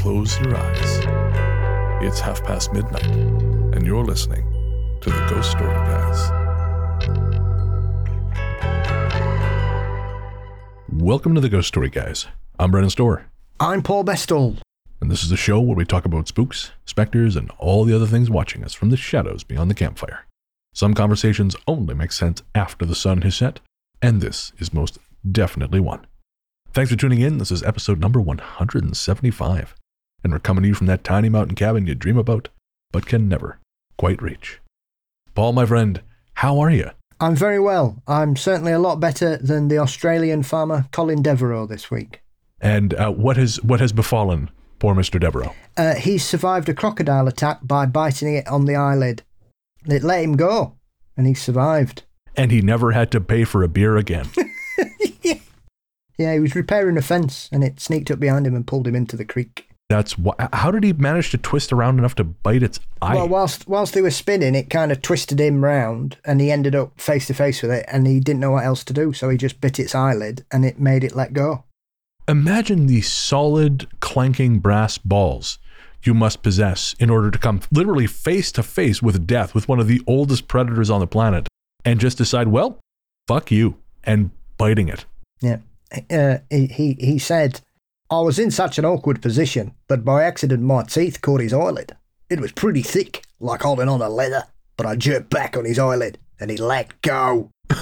hold hands and close your eyes. It's half past midnight, and you're listening to the Ghost Story Guys. Welcome to the Ghost Story Guys. I'm Brennan Storr, I'm Paul Bestall. and this is a show where we talk about spooks, specters, and all the other things watching us from the shadows beyond the campfire. Some conversations only make sense after the sun has set, and this is most definitely one. Thanks for tuning in. This is episode number 175, and we're coming to you from that tiny mountain cabin you dream about, but can never quite reach. Paul, my friend, how are you? I'm very well. I'm certainly a lot better than the Australian farmer Colin Devereux this week. And uh, what has what has befallen poor Mister Devereaux? Uh, he survived a crocodile attack by biting it on the eyelid. It let him go, and he survived. And he never had to pay for a beer again. Yeah, he was repairing a fence, and it sneaked up behind him and pulled him into the creek. That's wh- how did he manage to twist around enough to bite its eye? Well, whilst whilst they were spinning, it kind of twisted him round, and he ended up face to face with it, and he didn't know what else to do, so he just bit its eyelid, and it made it let go. Imagine the solid, clanking brass balls you must possess in order to come literally face to face with death, with one of the oldest predators on the planet, and just decide, well, fuck you, and biting it. Yeah. Uh, he, he he said, I was in such an awkward position that by accident my teeth caught his eyelid. It was pretty thick, like holding on to leather, but I jerked back on his eyelid and he let go.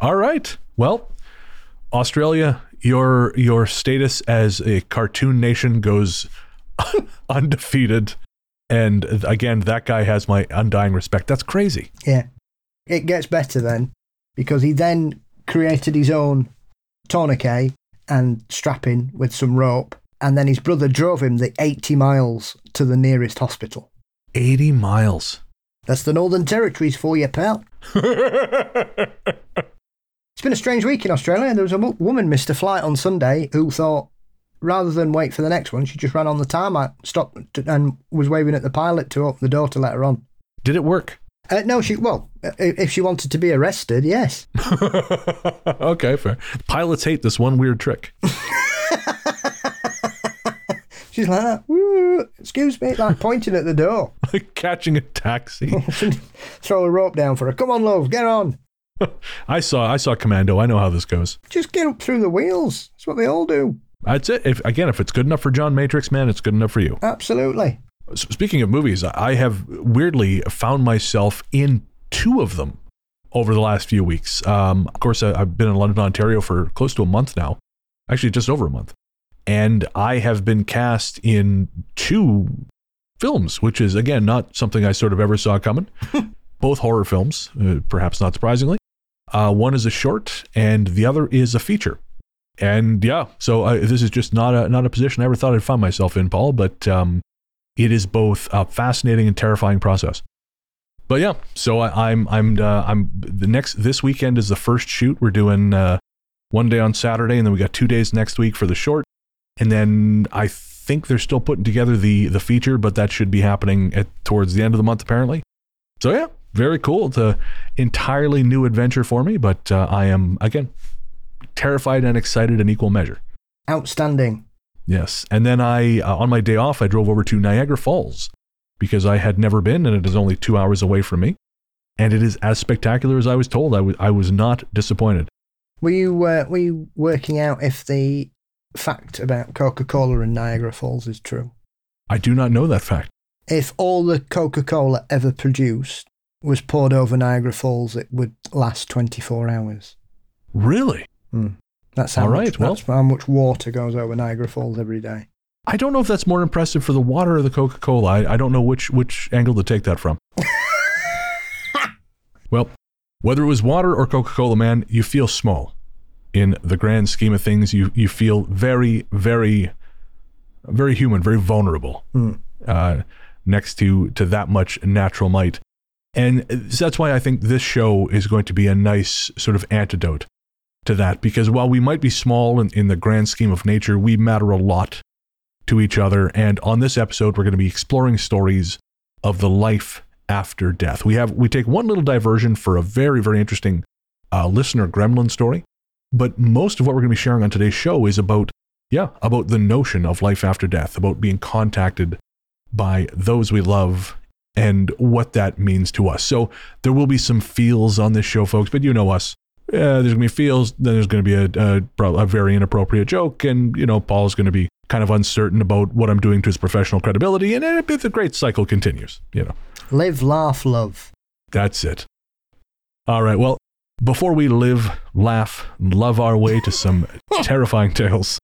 All right. Well, Australia, your your status as a cartoon nation goes undefeated. And again, that guy has my undying respect. That's crazy. Yeah. It gets better then, because he then created his own tourniquet and strapping with some rope, and then his brother drove him the 80 miles to the nearest hospital. 80 miles. That's the Northern Territories for you, pal. It's been a strange week in Australia. There was a woman missed a flight on Sunday who thought, rather than wait for the next one, she just ran on the tarmac, stopped, and was waving at the pilot to open the door to let her on. Did it work? Uh, no, she well, if she wanted to be arrested, yes. okay, fair. Pilots hate this one weird trick. She's like that. Woo, excuse me, like pointing at the door. Like catching a taxi. Throw a rope down for her. Come on, love, get on. I saw I saw Commando. I know how this goes. Just get up through the wheels. That's what they all do. That's it. If again, if it's good enough for John Matrix, man, it's good enough for you. Absolutely. Speaking of movies, I have weirdly found myself in two of them over the last few weeks. Um, of course, I- I've been in London, Ontario for close to a month now, actually just over a month, and I have been cast in two films, which is again not something I sort of ever saw coming. Both horror films, uh, perhaps not surprisingly. Uh, one is a short, and the other is a feature. And yeah, so I, this is just not a not a position I ever thought I'd find myself in, Paul. But um, it is both a fascinating and terrifying process. But yeah, so I, I'm I'm uh, I'm the next this weekend is the first shoot. We're doing uh, one day on Saturday, and then we got two days next week for the short, and then I think they're still putting together the the feature, but that should be happening at towards the end of the month apparently. So yeah, very cool. It's a entirely new adventure for me, but uh, I am again terrified and excited in equal measure. Outstanding. Yes. And then I, uh, on my day off, I drove over to Niagara Falls because I had never been and it is only two hours away from me. And it is as spectacular as I was told. I was, I was not disappointed. Were you uh, were you working out if the fact about Coca Cola and Niagara Falls is true? I do not know that fact. If all the Coca Cola ever produced was poured over Niagara Falls, it would last twenty four hours. Really? That's how All much, right, well- that's how much water goes over Niagara Falls every day. I don't know if that's more impressive for the water or the Coca Cola. I, I don't know which, which angle to take that from. well, whether it was water or Coca Cola, man, you feel small. In the grand scheme of things, you, you feel very, very, very human, very vulnerable uh, next to, to that much natural might. And that's why I think this show is going to be a nice sort of antidote to that. Because while we might be small in, in the grand scheme of nature, we matter a lot to each other. And on this episode, we're going to be exploring stories of the life after death. We have we take one little diversion for a very very interesting uh, listener gremlin story, but most of what we're going to be sharing on today's show is about yeah, about the notion of life after death, about being contacted by those we love and what that means to us. So there will be some feels on this show, folks, but you know us. Yeah, there's gonna be feels. Then there's gonna be a, a, a very inappropriate joke, and you know Paul's gonna be kind of uncertain about what I'm doing to his professional credibility, and it, the great cycle continues. You know, Live, laugh, love. that's it. All right. Well, before we live, laugh, love our way to some terrifying tales.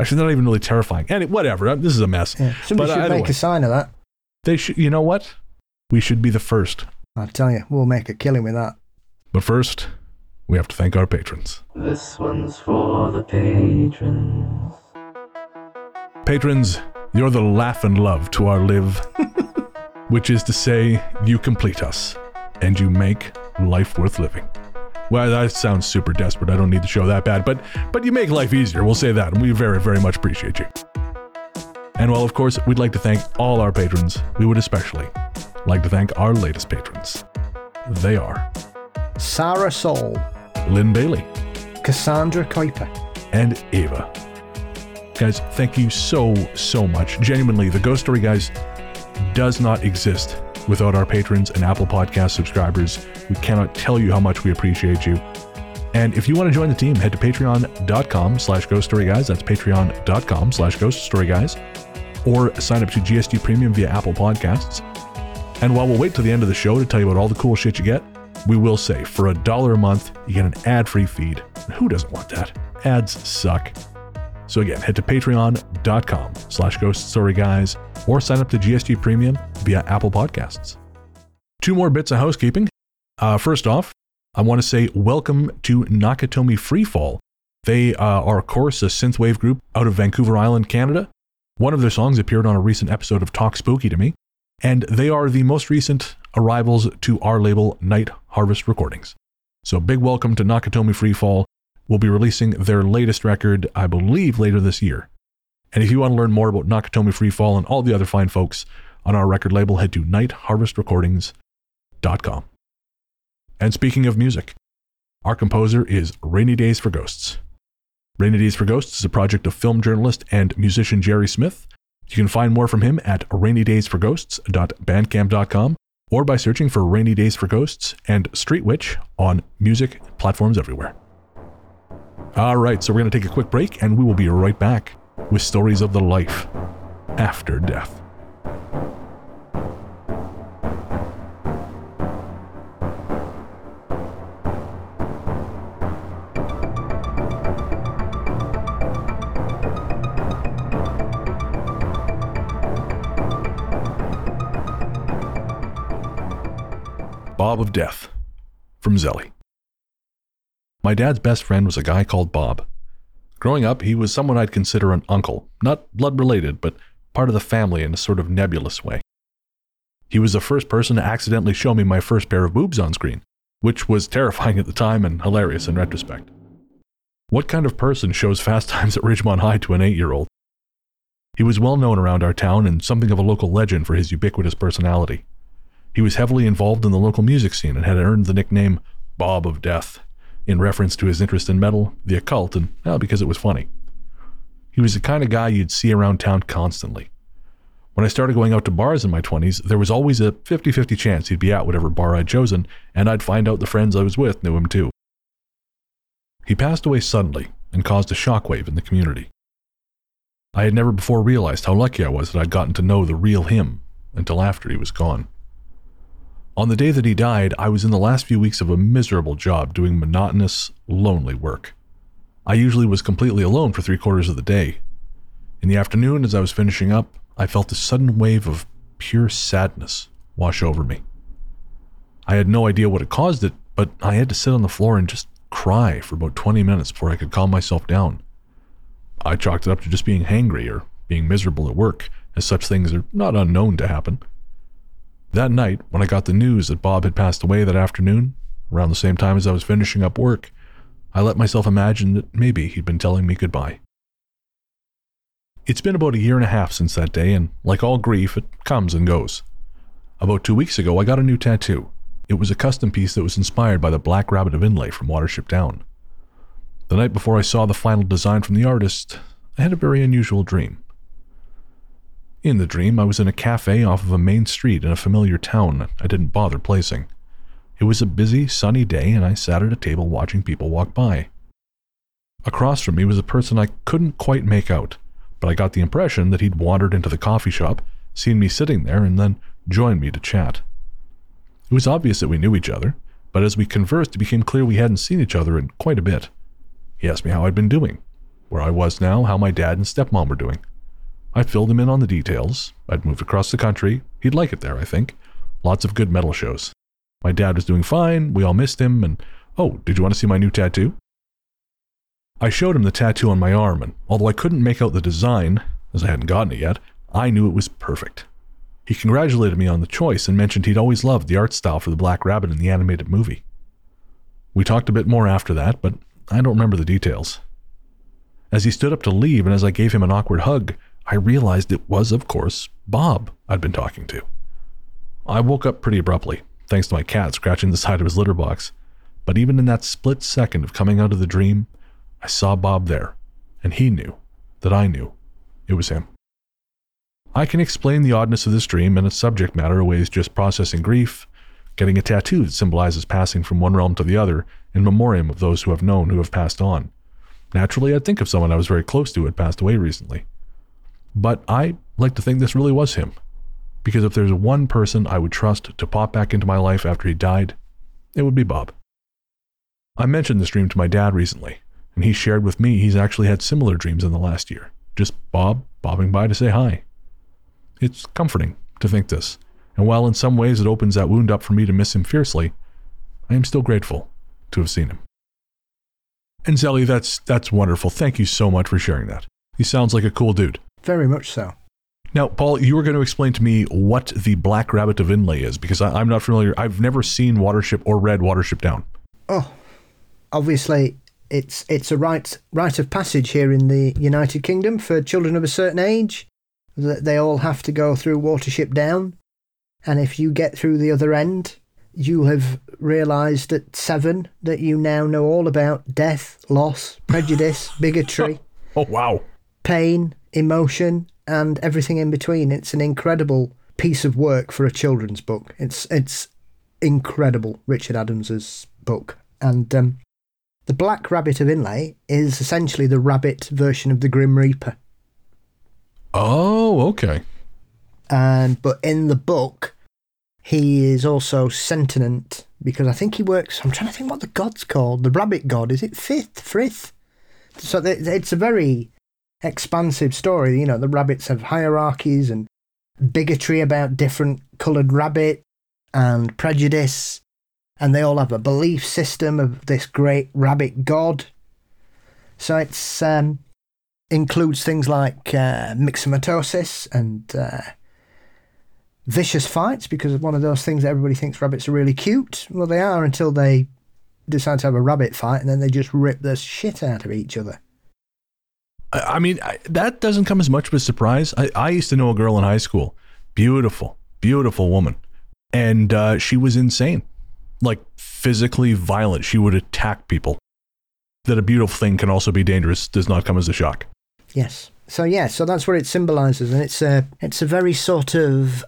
Actually, not even really terrifying. And whatever. This is a mess. Yeah. Somebody But should make way. a sign of that. They should. You know what? We should be the first. I tell you, we'll make a killing with that. But first, we have to thank our patrons. This one's for the patrons. Patrons, you're the laugh and love to our live, which is to say, you complete us and you make life worth living. Well, that sounds super desperate. I don't need to show that bad, but but you make life easier. We'll say that, and we very very much appreciate you. And while of course we'd like to thank all our patrons, we would especially like to thank our latest patrons. They are Sarah Soul, Lynn Bailey Cassandra Kuiper, and Ava. Guys, thank you so, so much. Genuinely, the Ghost Story Guys does not exist without our patrons and Apple Podcast subscribers. We cannot tell you how much we appreciate you. And if you want to join the team, head to patreon.com slash ghost story guys. That's patreon.com slash ghost story guys. Or sign up to GSG Premium via Apple Podcasts. And while we'll wait till the end of the show to tell you about all the cool shit you get, we will say for a dollar a month, you get an ad free feed. Who doesn't want that? Ads suck. So again, head to patreon.com slash ghost story guys or sign up to GSG Premium via Apple Podcasts. Two more bits of housekeeping. Uh, first off, I want to say welcome to Nakatomi Freefall. They uh, are, of course, a synthwave group out of Vancouver Island, Canada. One of their songs appeared on a recent episode of Talk Spooky to me, and they are the most recent arrivals to our label, Night Harvest Recordings. So, big welcome to Nakatomi Freefall. We'll be releasing their latest record, I believe, later this year. And if you want to learn more about Nakatomi Freefall and all the other fine folks on our record label, head to nightharvestrecordings.com. And speaking of music, our composer is Rainy Days for Ghosts. Rainy Days for Ghosts is a project of film journalist and musician Jerry Smith. You can find more from him at rainydaysforghosts.bandcamp.com or by searching for Rainy Days for Ghosts and Street Witch on music platforms everywhere. All right, so we're going to take a quick break and we will be right back with stories of the life after death. Bob of Death from Zelly. My dad's best friend was a guy called Bob. Growing up, he was someone I'd consider an uncle, not blood related, but part of the family in a sort of nebulous way. He was the first person to accidentally show me my first pair of boobs on screen, which was terrifying at the time and hilarious in retrospect. What kind of person shows Fast Times at Ridgemont High to an eight year old? He was well known around our town and something of a local legend for his ubiquitous personality. He was heavily involved in the local music scene and had earned the nickname Bob of Death, in reference to his interest in metal, the occult, and well, because it was funny. He was the kind of guy you'd see around town constantly. When I started going out to bars in my 20s, there was always a 50 50 chance he'd be at whatever bar I'd chosen, and I'd find out the friends I was with knew him too. He passed away suddenly and caused a shockwave in the community. I had never before realized how lucky I was that I'd gotten to know the real him until after he was gone. On the day that he died, I was in the last few weeks of a miserable job doing monotonous, lonely work. I usually was completely alone for three quarters of the day. In the afternoon, as I was finishing up, I felt a sudden wave of pure sadness wash over me. I had no idea what had caused it, but I had to sit on the floor and just cry for about 20 minutes before I could calm myself down. I chalked it up to just being hangry or being miserable at work, as such things are not unknown to happen. That night, when I got the news that Bob had passed away that afternoon, around the same time as I was finishing up work, I let myself imagine that maybe he'd been telling me goodbye. It's been about a year and a half since that day, and like all grief, it comes and goes. About two weeks ago, I got a new tattoo. It was a custom piece that was inspired by the Black Rabbit of Inlé from Watership Down. The night before I saw the final design from the artist, I had a very unusual dream. In the dream, I was in a cafe off of a main street in a familiar town I didn't bother placing. It was a busy, sunny day, and I sat at a table watching people walk by. Across from me was a person I couldn't quite make out, but I got the impression that he'd wandered into the coffee shop, seen me sitting there, and then joined me to chat. It was obvious that we knew each other, but as we conversed, it became clear we hadn't seen each other in quite a bit. He asked me how I'd been doing, where I was now, how my dad and stepmom were doing. I filled him in on the details. I'd moved across the country. He'd like it there, I think. Lots of good metal shows. My dad was doing fine. We all missed him. And oh, did you want to see my new tattoo? I showed him the tattoo on my arm, and although I couldn't make out the design, as I hadn't gotten it yet, I knew it was perfect. He congratulated me on the choice and mentioned he'd always loved the art style for the Black Rabbit in the animated movie. We talked a bit more after that, but I don't remember the details. As he stood up to leave and as I gave him an awkward hug, I realized it was, of course, Bob I'd been talking to. I woke up pretty abruptly, thanks to my cat scratching the side of his litter box. But even in that split second of coming out of the dream, I saw Bob there, and he knew that I knew it was him. I can explain the oddness of this dream and its subject matter ways just processing grief, getting a tattoo that symbolizes passing from one realm to the other in memoriam of those who have known who have passed on. Naturally, I'd think of someone I was very close to who had passed away recently. But I like to think this really was him. Because if there's one person I would trust to pop back into my life after he died, it would be Bob. I mentioned this dream to my dad recently, and he shared with me he's actually had similar dreams in the last year. Just Bob bobbing by to say hi. It's comforting to think this, and while in some ways it opens that wound up for me to miss him fiercely, I am still grateful to have seen him. And Zelly, that's that's wonderful. Thank you so much for sharing that. He sounds like a cool dude. Very much so. Now, Paul, you were going to explain to me what the Black Rabbit of Inlé is because I, am not familiar. I've never seen Watership or read Watership Down. Oh, obviously, it's it's a rite rite of passage here in the United Kingdom for children of a certain age that they all have to go through Watership Down, and if you get through the other end, you have realised at seven that you now know all about death, loss, prejudice, bigotry. oh wow! Pain, emotion, and everything in between. It's an incredible piece of work for a children's book. It's it's incredible. Richard Adams's book, and um, the Black Rabbit of Inlé is essentially the rabbit version of the Grim Reaper. Oh, okay. And but in the book, he is also sentient because I think he works. I'm trying to think what the god's called. The rabbit god is it Fifth, Frith? So it's a very expansive story. You know, the rabbits have hierarchies and bigotry about different coloured rabbit and prejudice, and they all have a belief system of this great rabbit god. So it's um, includes things like uh, myxomatosis and uh, vicious fights because one of those things that everybody thinks rabbits are really cute. Well, they are until they decide to have a rabbit fight and then they just rip the shit out of each other. I mean, I, that doesn't come as much of a surprise. I, I, used to know a girl in high school, beautiful, beautiful woman, and uh, she was insane, like physically violent. She would attack people. That a beautiful thing can also be dangerous does not come as a shock. Yes. So yeah, so that's what it symbolizes, and it's a it's a very sort of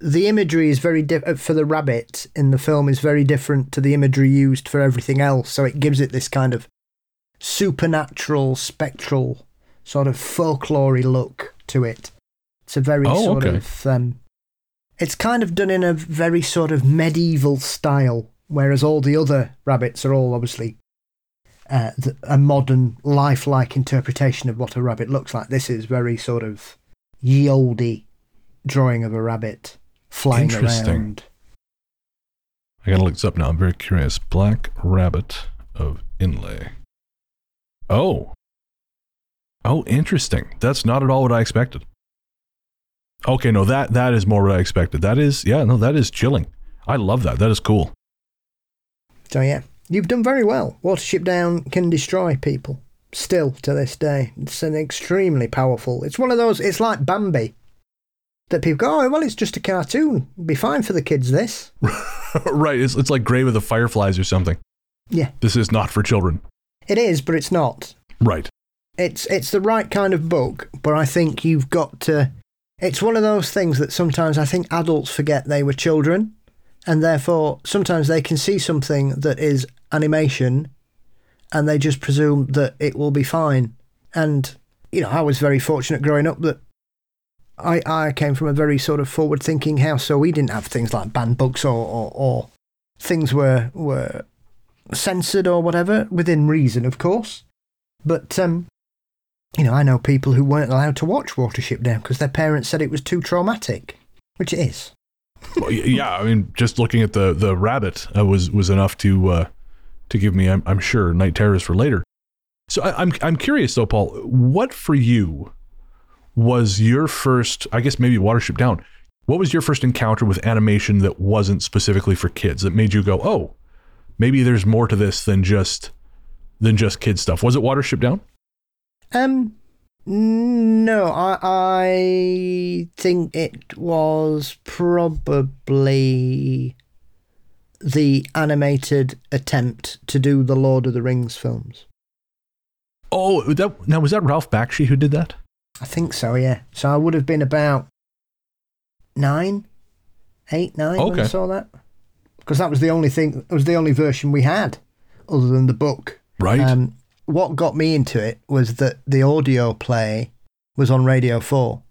the imagery is very different for the rabbit in the film is very different to the imagery used for everything else. So it gives it this kind of supernatural, spectral sort of folklory look to it. It's a very oh, sort okay. of um, it's kind of done in a very sort of medieval style, whereas all the other rabbits are all obviously uh, a modern, lifelike interpretation of what a rabbit looks like. This is very sort of ye olde drawing of a rabbit flying around. Interesting. I gotta look this up now. I'm very curious. Black Rabbit of Inlé. Oh, Oh, interesting. That's not at all what I expected. Okay, no, that that is more what I expected. That is, yeah, no, that is chilling. I love that. That is cool. So yeah, you've done very well. Watership Down can destroy people still to this day. It's an extremely powerful. It's one of those. It's like Bambi. That people go, oh well, it's just a cartoon. It'd be fine for the kids. This. right. It's it's like Grave of the Fireflies or something. Yeah. This is not for children. It is, but it's not. Right. It's it's the right kind of book, but I think you've got to. It's one of those things that sometimes I think adults forget they were children, and therefore sometimes they can see something that is animation, and they just presume that it will be fine. And you know, I was very fortunate growing up that I I came from a very sort of forward thinking house, so we didn't have things like banned books or, or, or things were were censored or whatever within reason, of course. But um, you know, I know people who weren't allowed to watch Watership Down because their parents said it was too traumatic, which it is. Well, yeah, I mean, just looking at the the rabbit uh, was was enough to uh, to give me, I'm, I'm sure, night terrors for later. So I, I'm I'm curious though, Paul, what for you was your first? I guess maybe Watership Down. What was your first encounter with animation that wasn't specifically for kids that made you go, oh, maybe there's more to this than just than just kid stuff? Was it Watership Down? Um, no, I I think it was probably the animated attempt to do the Lord of the Rings films. Oh, that now was that Ralph Bakshi who did that? I think so, yeah. So I would have been about nine, eight, nine when I saw that. Because that was the only thing, it was the only version we had other than the book. Right. Um, what got me into it was that the audio play was on Radio 4.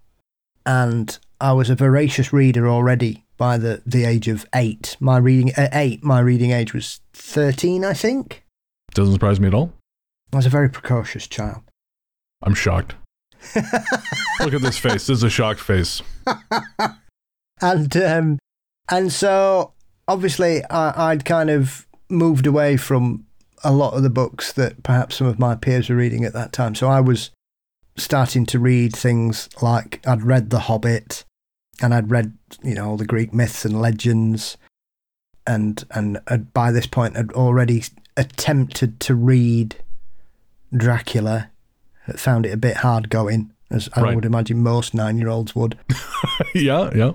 And I was a voracious reader already by the, the age of eight. My reading, at eight, my reading age was 13, I think. Doesn't surprise me at all. I was a very precocious child. I'm shocked. Look at this face. This is a shocked face. and um, and so obviously I, I'd kind of moved away from a lot of the books that perhaps some of my peers were reading at that time. So I was starting to read things like I'd read The Hobbit, and I'd read you know all the Greek myths and legends, and and by this point I'd already attempted to read Dracula. Found it a bit hard going, as I Right. would imagine most nine-year-olds would. yeah, yeah.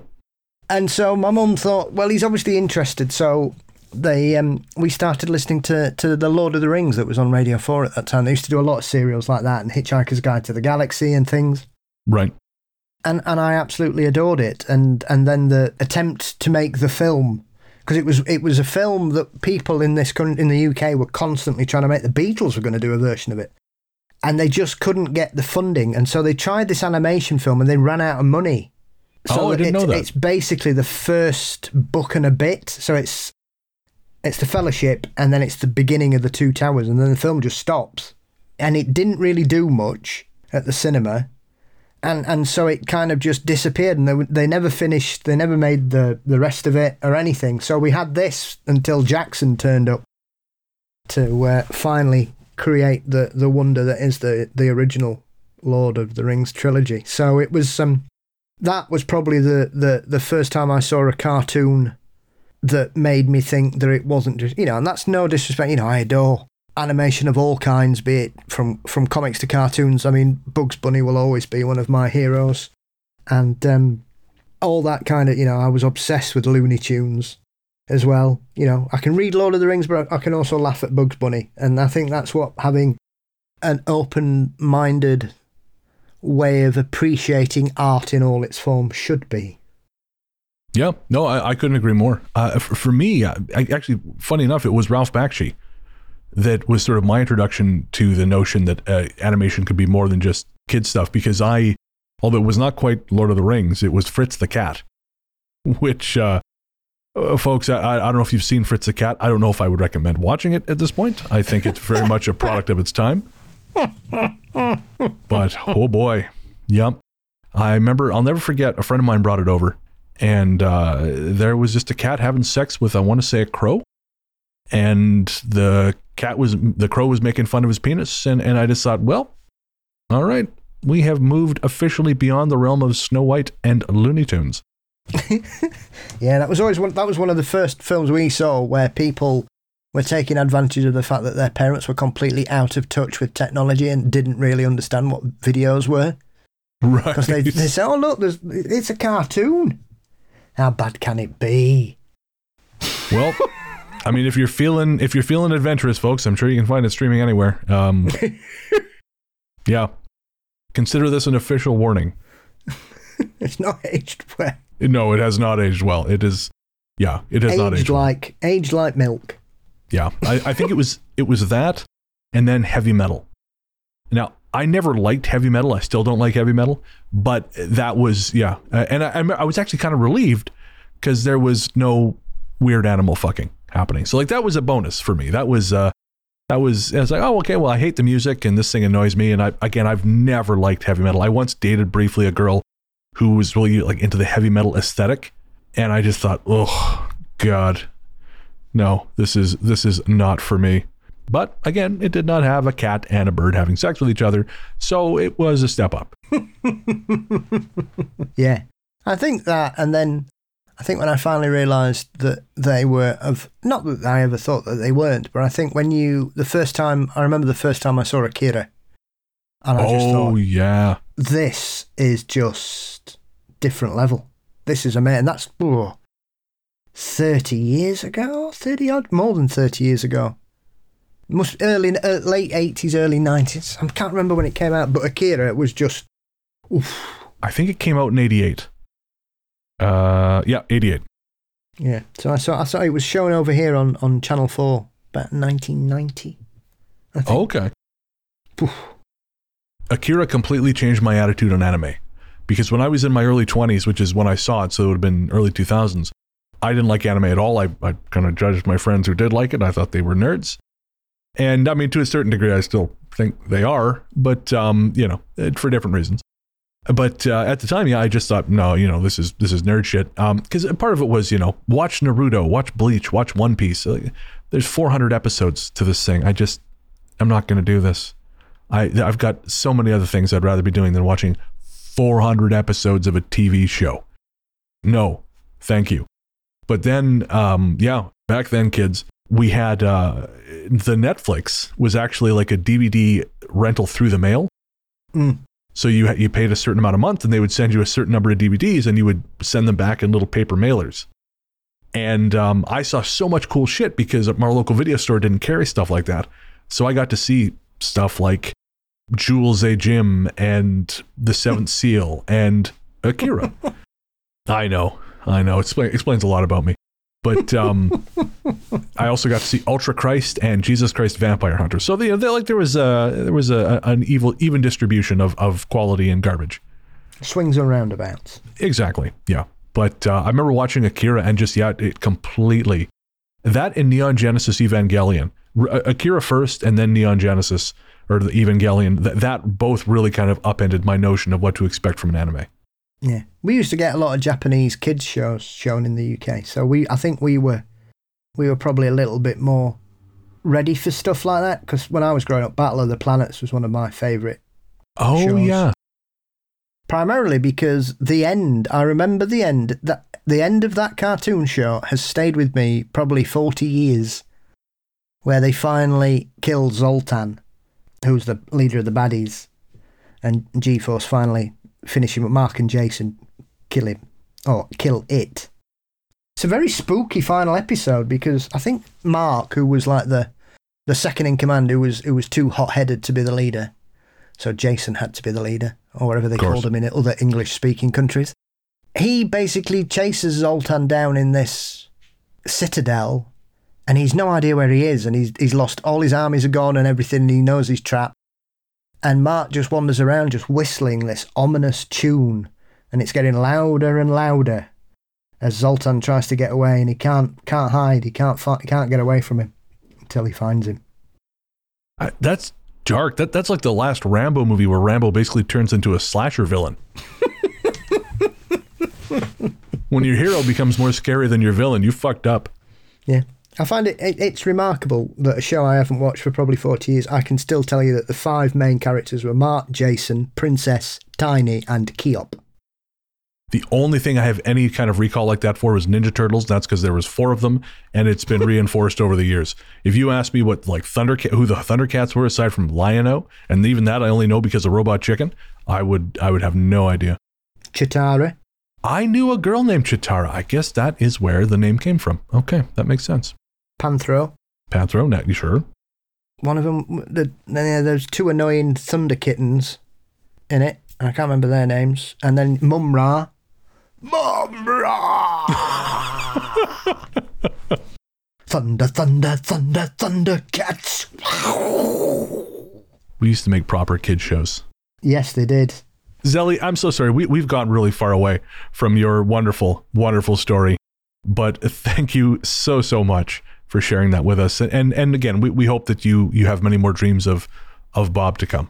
And so my mum thought, well, he's obviously interested. So they um, we started listening to, to the Lord of the Rings that was on Radio 4 at that time. They used to do a lot of serials like that and Hitchhiker's Guide to the Galaxy and things. Right. And and I absolutely adored it. And and then the attempt to make the film because it was it was a film that people in this in the UK were constantly trying to make. The Beatles were going to do a version of it. And they just couldn't get the funding, and so they tried this animation film, and they ran out of money. Oh, I didn't it's, know that. It's basically the first book and a bit. So it's it's the Fellowship, and then it's the beginning of the Two Towers, and then the film just stops. And it didn't really do much at the cinema, and and so it kind of just disappeared, and they they never finished. They never made the the rest of it or anything. So we had this until Jackson turned up to uh, finally create the the wonder that is the the original Lord of the Rings trilogy. So it was um that was probably the, the, the first time I saw a cartoon that made me think that it wasn't just you know, and that's no disrespect, you know, I adore animation of all kinds, be it from, from comics to cartoons. I mean, Bugs Bunny will always be one of my heroes. And um all that kind of you know, I was obsessed with Looney Tunes as well. You know, I can read Lord of the Rings, but I can also laugh at Bugs Bunny. And I think that's what having an open minded way of appreciating art in all its forms should be. Yeah. No, I, I couldn't agree more. Uh, for, for me, uh, I, actually, funny enough, it was Ralph Bakshi that was sort of my introduction to the notion that uh, animation could be more than just kid stuff. Because I, although it was not quite Lord of the Rings, it was Fritz the Cat, which, uh, uh, folks, I, I don't know if you've seen Fritz the Cat. I don't know if I would recommend watching it at this point. I think it's very much a product of its time. But oh boy, yep. I remember. I'll never forget. A friend of mine brought it over, and uh, there was just a cat having sex with I want to say a crow, and the cat was the crow was making fun of his penis, and and I just thought, well, all right, we have moved officially beyond the realm of Snow White and Looney Tunes. Yeah, that was always one. That was one of the first films we saw where people were taking advantage of the fact that their parents were completely out of touch with technology and didn't really understand what videos were Right. because they they say, "Oh look, there's it's a cartoon. How bad can it be?" well, I mean, if you're feeling if you're feeling adventurous, folks, I'm sure you can find it streaming anywhere. Um, Yeah. Consider this an official warning. It's not aged well. No, it has not aged well. It is, yeah, it has not Aged aged well. like aged like milk. Yeah, I, I think it was it was that, and then heavy metal. Now I never liked heavy metal. I still don't like heavy metal, but that was yeah. Uh, and I, I was actually kind of relieved because there was no weird animal fucking happening. So like that was a bonus for me. That was uh that was I was like oh okay well I hate the music and this thing annoys me and I again I've never liked heavy metal. I once dated briefly a girl who was really like into the heavy metal aesthetic, and I just thought oh god no, this is this is not for me. But again, it did not have a cat and a bird having sex with each other, so it was a step up. Yeah. I think that, and then I think when I finally realised that they were of, not that I ever thought that they weren't, but I think when you, the first time, I remember the first time I saw Akira, and I just oh thought, yeah, this is just different level. This is amazing. That's oh, 30 years ago, 30 odd, more than 30 years ago. Must early, uh, late 80s, early 90s. I can't remember when it came out, but Akira was just, oof. I think it came out in '88. Uh, yeah, '88. Yeah. So I saw I saw it was shown over here on, on Channel Four about nineteen ninety. I. Okay. Poof. Akira completely changed my attitude on anime because when I was in my early 20s, which is when I saw it, so it would have been early 2000s, I didn't like anime at all. I, I kind of judged my friends who did like it. I thought they were nerds. And I mean, to a certain degree, I still think they are, but, um, you know, for different reasons. But uh, at the time, yeah, I just thought, no, you know, this is this is nerd shit. Because part of it was, you know, watch Naruto, watch Bleach, watch One Piece. Like, there's 400 episodes to this thing. I just, I'm not going to do this. I I've got so many other things I'd rather be doing than watching 400 episodes of a TV show. No, thank you. But then, um, yeah, back then, kids, we had uh, the Netflix was actually like a DVD rental through the mail. Mm. So you you paid a certain amount a month, and they would send you a certain number of DVDs, and you would send them back in little paper mailers. And um, I saw so much cool shit because our local video store didn't carry stuff like that. So I got to see stuff like Jules et Jim and The Seventh Seal and Akira. I know, I know. It expla- explains a lot about me. But um, I also got to see Ultra Christ and Jesus Christ Vampire Hunter. So they, they like there was a there was a, an evil even distribution of of quality and garbage. Swings and roundabouts. Exactly. Yeah. But uh, I remember watching Akira and just yeah, it completely that in Neon Genesis Evangelion, R- Akira first and then Neon Genesis or the Evangelion. That that both really kind of upended my notion of what to expect from an anime. Yeah. We used to get a lot of Japanese kids shows shown in the UK. So we I think we were we were probably a little bit more ready for stuff like that because when I was growing up Battle of the Planets was one of my favorite Oh Shows. yeah. primarily because the end I remember the end that the end of that cartoon show has stayed with me probably 40 years where they finally kill Zoltar who's the leader of the baddies and G-Force finally finish him Mark and Jason kill him or kill it it's a very spooky final episode because I think Mark who was like the the second in command who was who was too hot-headed to be the leader so Jason had to be the leader, or whatever they called him in other English speaking countries. He basically chases Zoltar down in this citadel, and he's no idea where he is, and he's, he's lost all his armies are gone and everything, and he knows he's trapped. And Mark just wanders around just whistling this ominous tune, and it's getting louder and louder as Zoltar tries to get away, and he can't can't hide, he can't fi- can't get away from him until he finds him. I, that's dark. That that's like the last Rambo movie where Rambo basically turns into a slasher villain. when your hero becomes more scary than your villain, you fucked up. Yeah. I find it, it it's remarkable that a show I haven't watched for probably 40 years, I can still tell you that the five main characters were Mark, Jason, Princess, Tiny, and Keyop. The only thing I have any kind of recall like that for was Ninja Turtles. That's because there was four of them, and it's been reinforced over the years. If you ask me what like Thundercat, who the Thundercats were aside from Lion-O, and even that I only know because of Robot Chicken, I would I would have no idea. Cheetara. I knew a girl named Cheetara. I guess that is where the name came from. Okay, that makes sense. Panthro. Panthro, not you sure? One of them, the, the, there's two annoying thunder kittens in it. And I can't remember their names. And then Mumm-Ra. Mumm-Ra! Thunder, thunder, thunder, thunder cats. We used to make proper kid shows. yes, they did. Zelly, I'm so sorry. We, we've gotten really far away from your wonderful, wonderful story. But thank you so, so much for sharing that with us. And and again, we, we hope that you you have many more dreams of of Bob to come.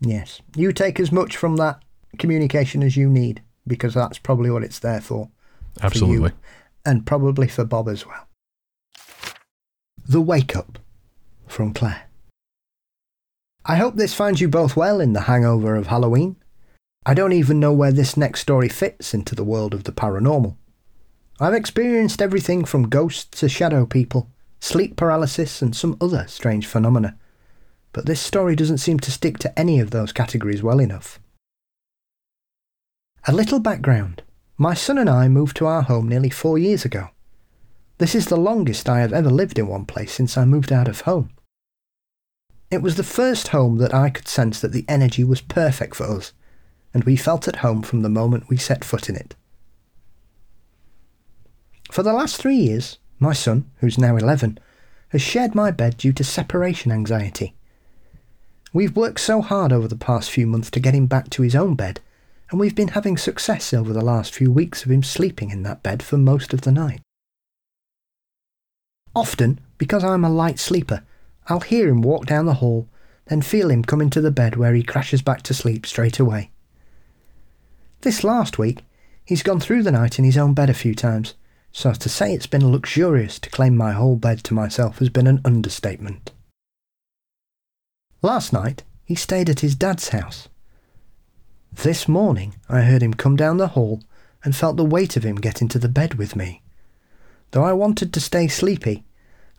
Yes. You take as much from that communication as you need because that's probably what it's there for. for Absolutely. and probably for Bob as well. The Wake Up from Claire. I hope this finds you both well in the hangover of Halloween. I don't even know where this next story fits into the world of the paranormal. I've experienced everything from ghosts to shadow people, sleep paralysis, and some other strange phenomena. But this story doesn't seem to stick to any of those categories well enough. A little background. My son and I moved to our home nearly four years ago. This is the longest I have ever lived in one place since I moved out of home. It was the first home that I could sense that the energy was perfect for us, and we felt at home from the moment we set foot in it. For the last three years, my son, who's now 11, has shared my bed due to separation anxiety. We've worked so hard over the past few months to get him back to his own bed, and we've been having success over the last few weeks of him sleeping in that bed for most of the night. Often, because I'm a light sleeper, I'll hear him walk down the hall, then feel him come into the bed where he crashes back to sleep straight away. This last week, he's gone through the night in his own bed a few times, so as to say it's been luxurious to claim my whole bed to myself has been an understatement. Last night, he stayed at his dad's house. This morning, I heard him come down the hall and felt the weight of him get into the bed with me. Though I wanted to stay sleepy,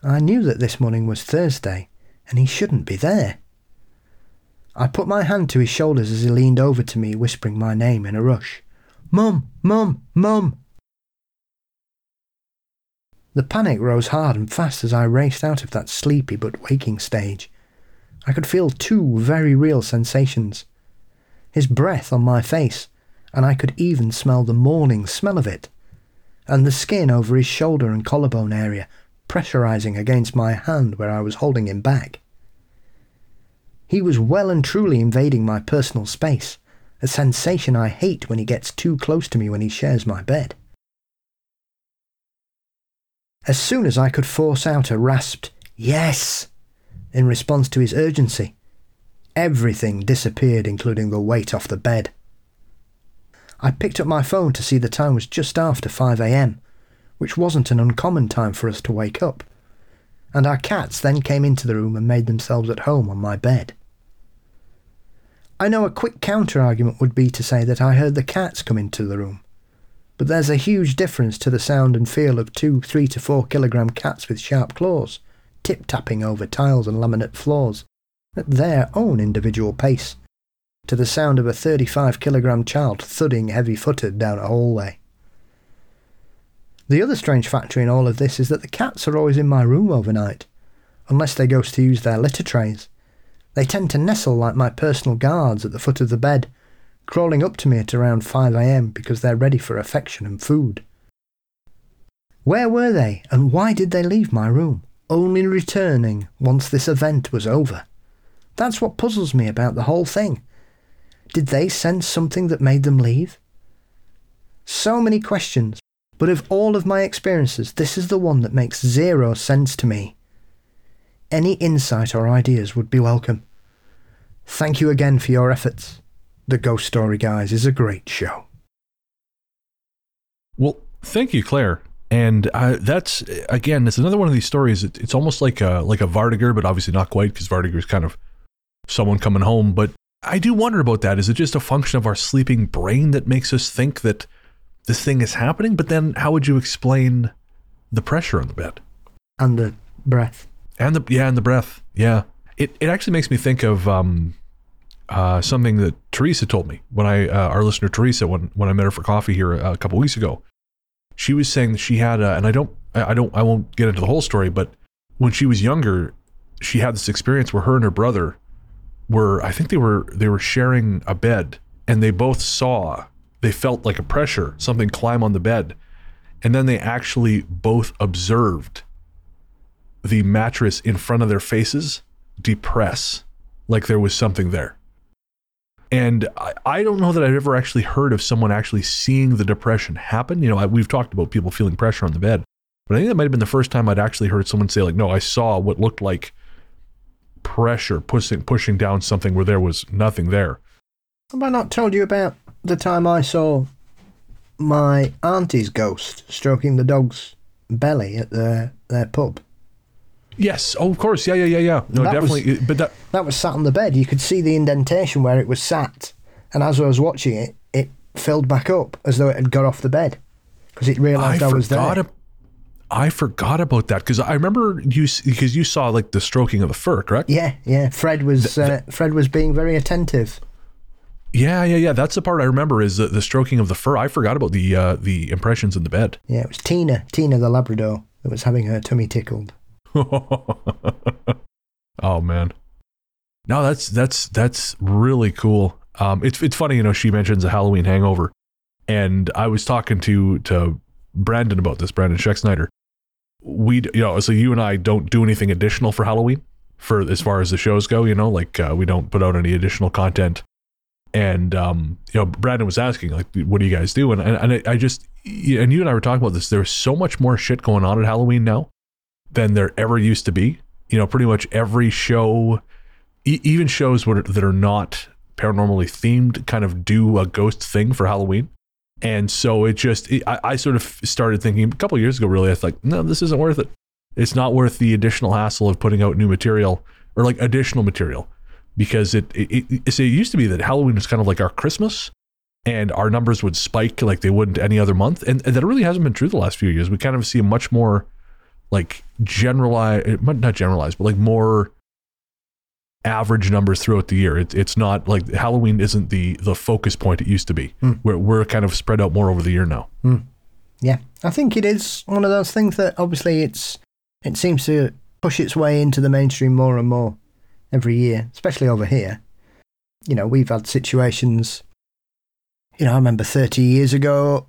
I knew that this morning was Thursday and he shouldn't be there. I put my hand to his shoulders as he leaned over to me, whispering my name in a rush. Mum, mum, mum. The panic rose hard and fast as I raced out of that sleepy but waking stage. I could feel two very real sensations his breath on my face, and I could even smell the morning smell of it, and the skin over his shoulder and collarbone area pressurizing against my hand where I was holding him back. He was well and truly invading my personal space, a sensation I hate when he gets too close to me when he shares my bed. As soon as I could force out a rasped yes in response to his urgency, everything disappeared, including the weight off the bed. I picked up my phone to see the time was just after 5 a.m., which wasn't an uncommon time for us to wake up, and our cats then came into the room and made themselves at home on my bed. I know a quick counter argument would be to say that I heard the cats come into the room, but there's a huge difference to the sound and feel of two three to four kilogram cats with sharp claws, tip tapping over tiles and laminate floors at their own individual pace, to the sound of a 35 kilogram child thudding heavy footed down a hallway. The other strange factor in all of this is that the cats are always in my room overnight, unless they go to use their litter trays. They tend to nestle like my personal guards at the foot of the bed, crawling up to me at around 5am because they're ready for affection and food. Where were they, and why did they leave my room, only returning once this event was over? That's what puzzles me about the whole thing. Did they sense something that made them leave? So many questions, but of all of my experiences, this is the one that makes zero sense to me. Any insight or ideas would be welcome. Thank you again for your efforts. The Ghost Story Guys is a great show. Well, thank you, Claire. And uh, that's again, it's another one of these stories. It, it's almost like a like a Vardøger, but obviously not quite because Vardøger is kind of someone coming home. But I do wonder about that. Is it just a function of our sleeping brain that makes us think that this thing is happening? But then, how would you explain the pressure on the bed And the breath. and the yeah and the breath? Yeah, it it actually makes me think of um, uh, something that Teresa told me when I uh, our listener Teresa when when I met her for coffee here a, a couple weeks ago. She was saying that she had a, and I don't I don't I won't get into the whole story, but when she was younger, she had this experience where her and her brother were I think they were they were sharing a bed and they both saw they felt like a pressure something climb on the bed and then they actually both observed the mattress in front of their faces depress like there was something there and I, I don't know that I've ever actually heard of someone actually seeing the depression happen. You know, I, we've talked about people feeling pressure on the bed, but I think that might have been the first time I'd actually heard someone say, like, no, I saw what looked like pressure pushing pushing down something where there was nothing there. Have I not told you about the time I saw my auntie's ghost stroking the dog's belly at their their pub? Yes, oh, of course, yeah, yeah, yeah, yeah. No, That was- definitely. but that That was sat on the bed. You could see the indentation where it was sat, and as I was watching it, it filled back up as though it had got off the bed because it realised I, was there. ab- I forgot about that because I remember you because you saw like the stroking of the fur, correct? Yeah, yeah. Fred was uh, Fred was being very attentive. Yeah, yeah, yeah. That's the part I remember is the, the stroking of the fur. I forgot about the uh, the impressions in the bed. Yeah, it was Tina, Tina the Labrador, that was having her tummy tickled. oh man, no, that's that's that's really cool. Um, it's it's funny, you know. She mentions a Halloween hangover, and I was talking to to Brandon about this. Brandon Scheck We, you know, so you and I don't do anything additional for Halloween for as far as the shows go. You know, like uh, we don't put out any additional content. And um, you know, Brandon was asking, like, what do you guys do? And and, and I, I just, and you and I were talking about this. There's so much more shit going on at Halloween now than there ever used to be. You know, pretty much every show, e- even shows that are not paranormally themed, kind of do a ghost thing for Halloween. And so it just, it, I, I sort of started thinking a couple years ago, really, I was like, no, this isn't worth it. It's not worth the additional hassle of putting out new material or like additional material because it, it, it, it used to be that Halloween was kind of like our Christmas and our numbers would spike like they wouldn't any other month. And, and that really hasn't been true the last few years. We kind of see a much more like generalized, not generalized, but like more average numbers throughout the year. It, it's not like Halloween isn't the the focus point it used to be. Hmm. We're, we're kind of spread out more over the year now. Yeah, I think it is one of those things that obviously it's it seems to push its way into the mainstream more and more every year, especially over here. You know, we've had situations. You know, I remember thirty years ago,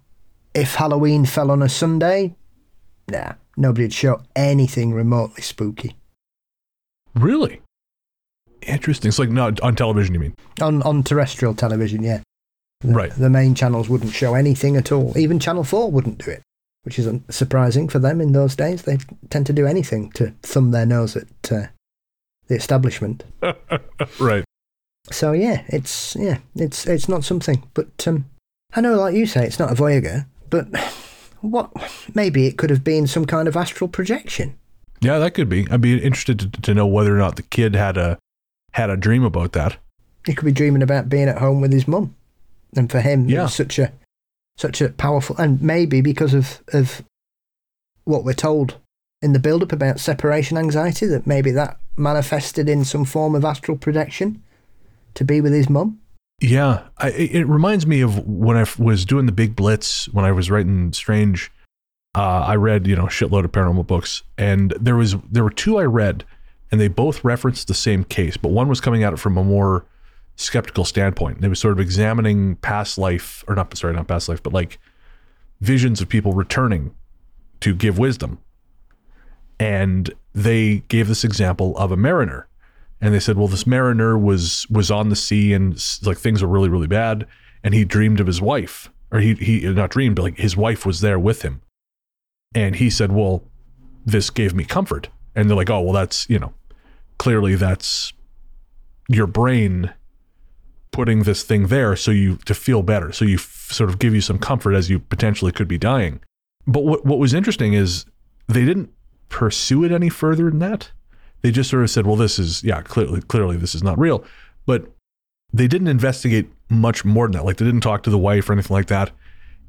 if Halloween fell on a Sunday, nah, nobody'd show anything remotely spooky Really interesting. It's like not on television. You mean? on on terrestrial television. Yeah, The- Right. The main channels wouldn't show anything at all. Even Channel Four wouldn't do it, which is surprising for them in those days. They tend to do anything to thumb their nose at uh, the establishment. right. So yeah, it's yeah, it's it's not something. But um, I know, like you say, it's not a Vardøger. But what? Maybe it could have been some kind of astral projection. Yeah, that could be. I'd be interested to, to know whether or not the kid had a had a dream about that. He could be dreaming about being at home with his mum, and for him, Yeah. such a such a powerful, and maybe because of of what we're told in the build up about separation anxiety, that maybe that manifested in some form of astral projection to be with his mum. Yeah, I, it reminds me of when I was doing the big blitz when I was writing Strange. Uh, I read you know shitload of paranormal books, and there was there were two I read, and they both referenced the same case, but one was coming at it from a more skeptical standpoint. They was sort of examining past life, or not sorry, not past life, but like visions of people returning to give wisdom, and they gave this example of a mariner and they said, well, this mariner was was on the sea and like things were really really bad, and he dreamed of his wife, or he he not dreamed, but like his wife was there with him, and he said, well, this gave me comfort, and they're like, oh, well, that's you know, clearly that's your brain putting this thing there so you to feel better, so you f- sort of give you some comfort as you potentially could be dying. But what what was interesting is they didn't pursue it any further than that they just sort of said, "Well, this is yeah, clearly, clearly this is not real." But they didn't investigate much more than that. Like they didn't talk to the wife or anything like that.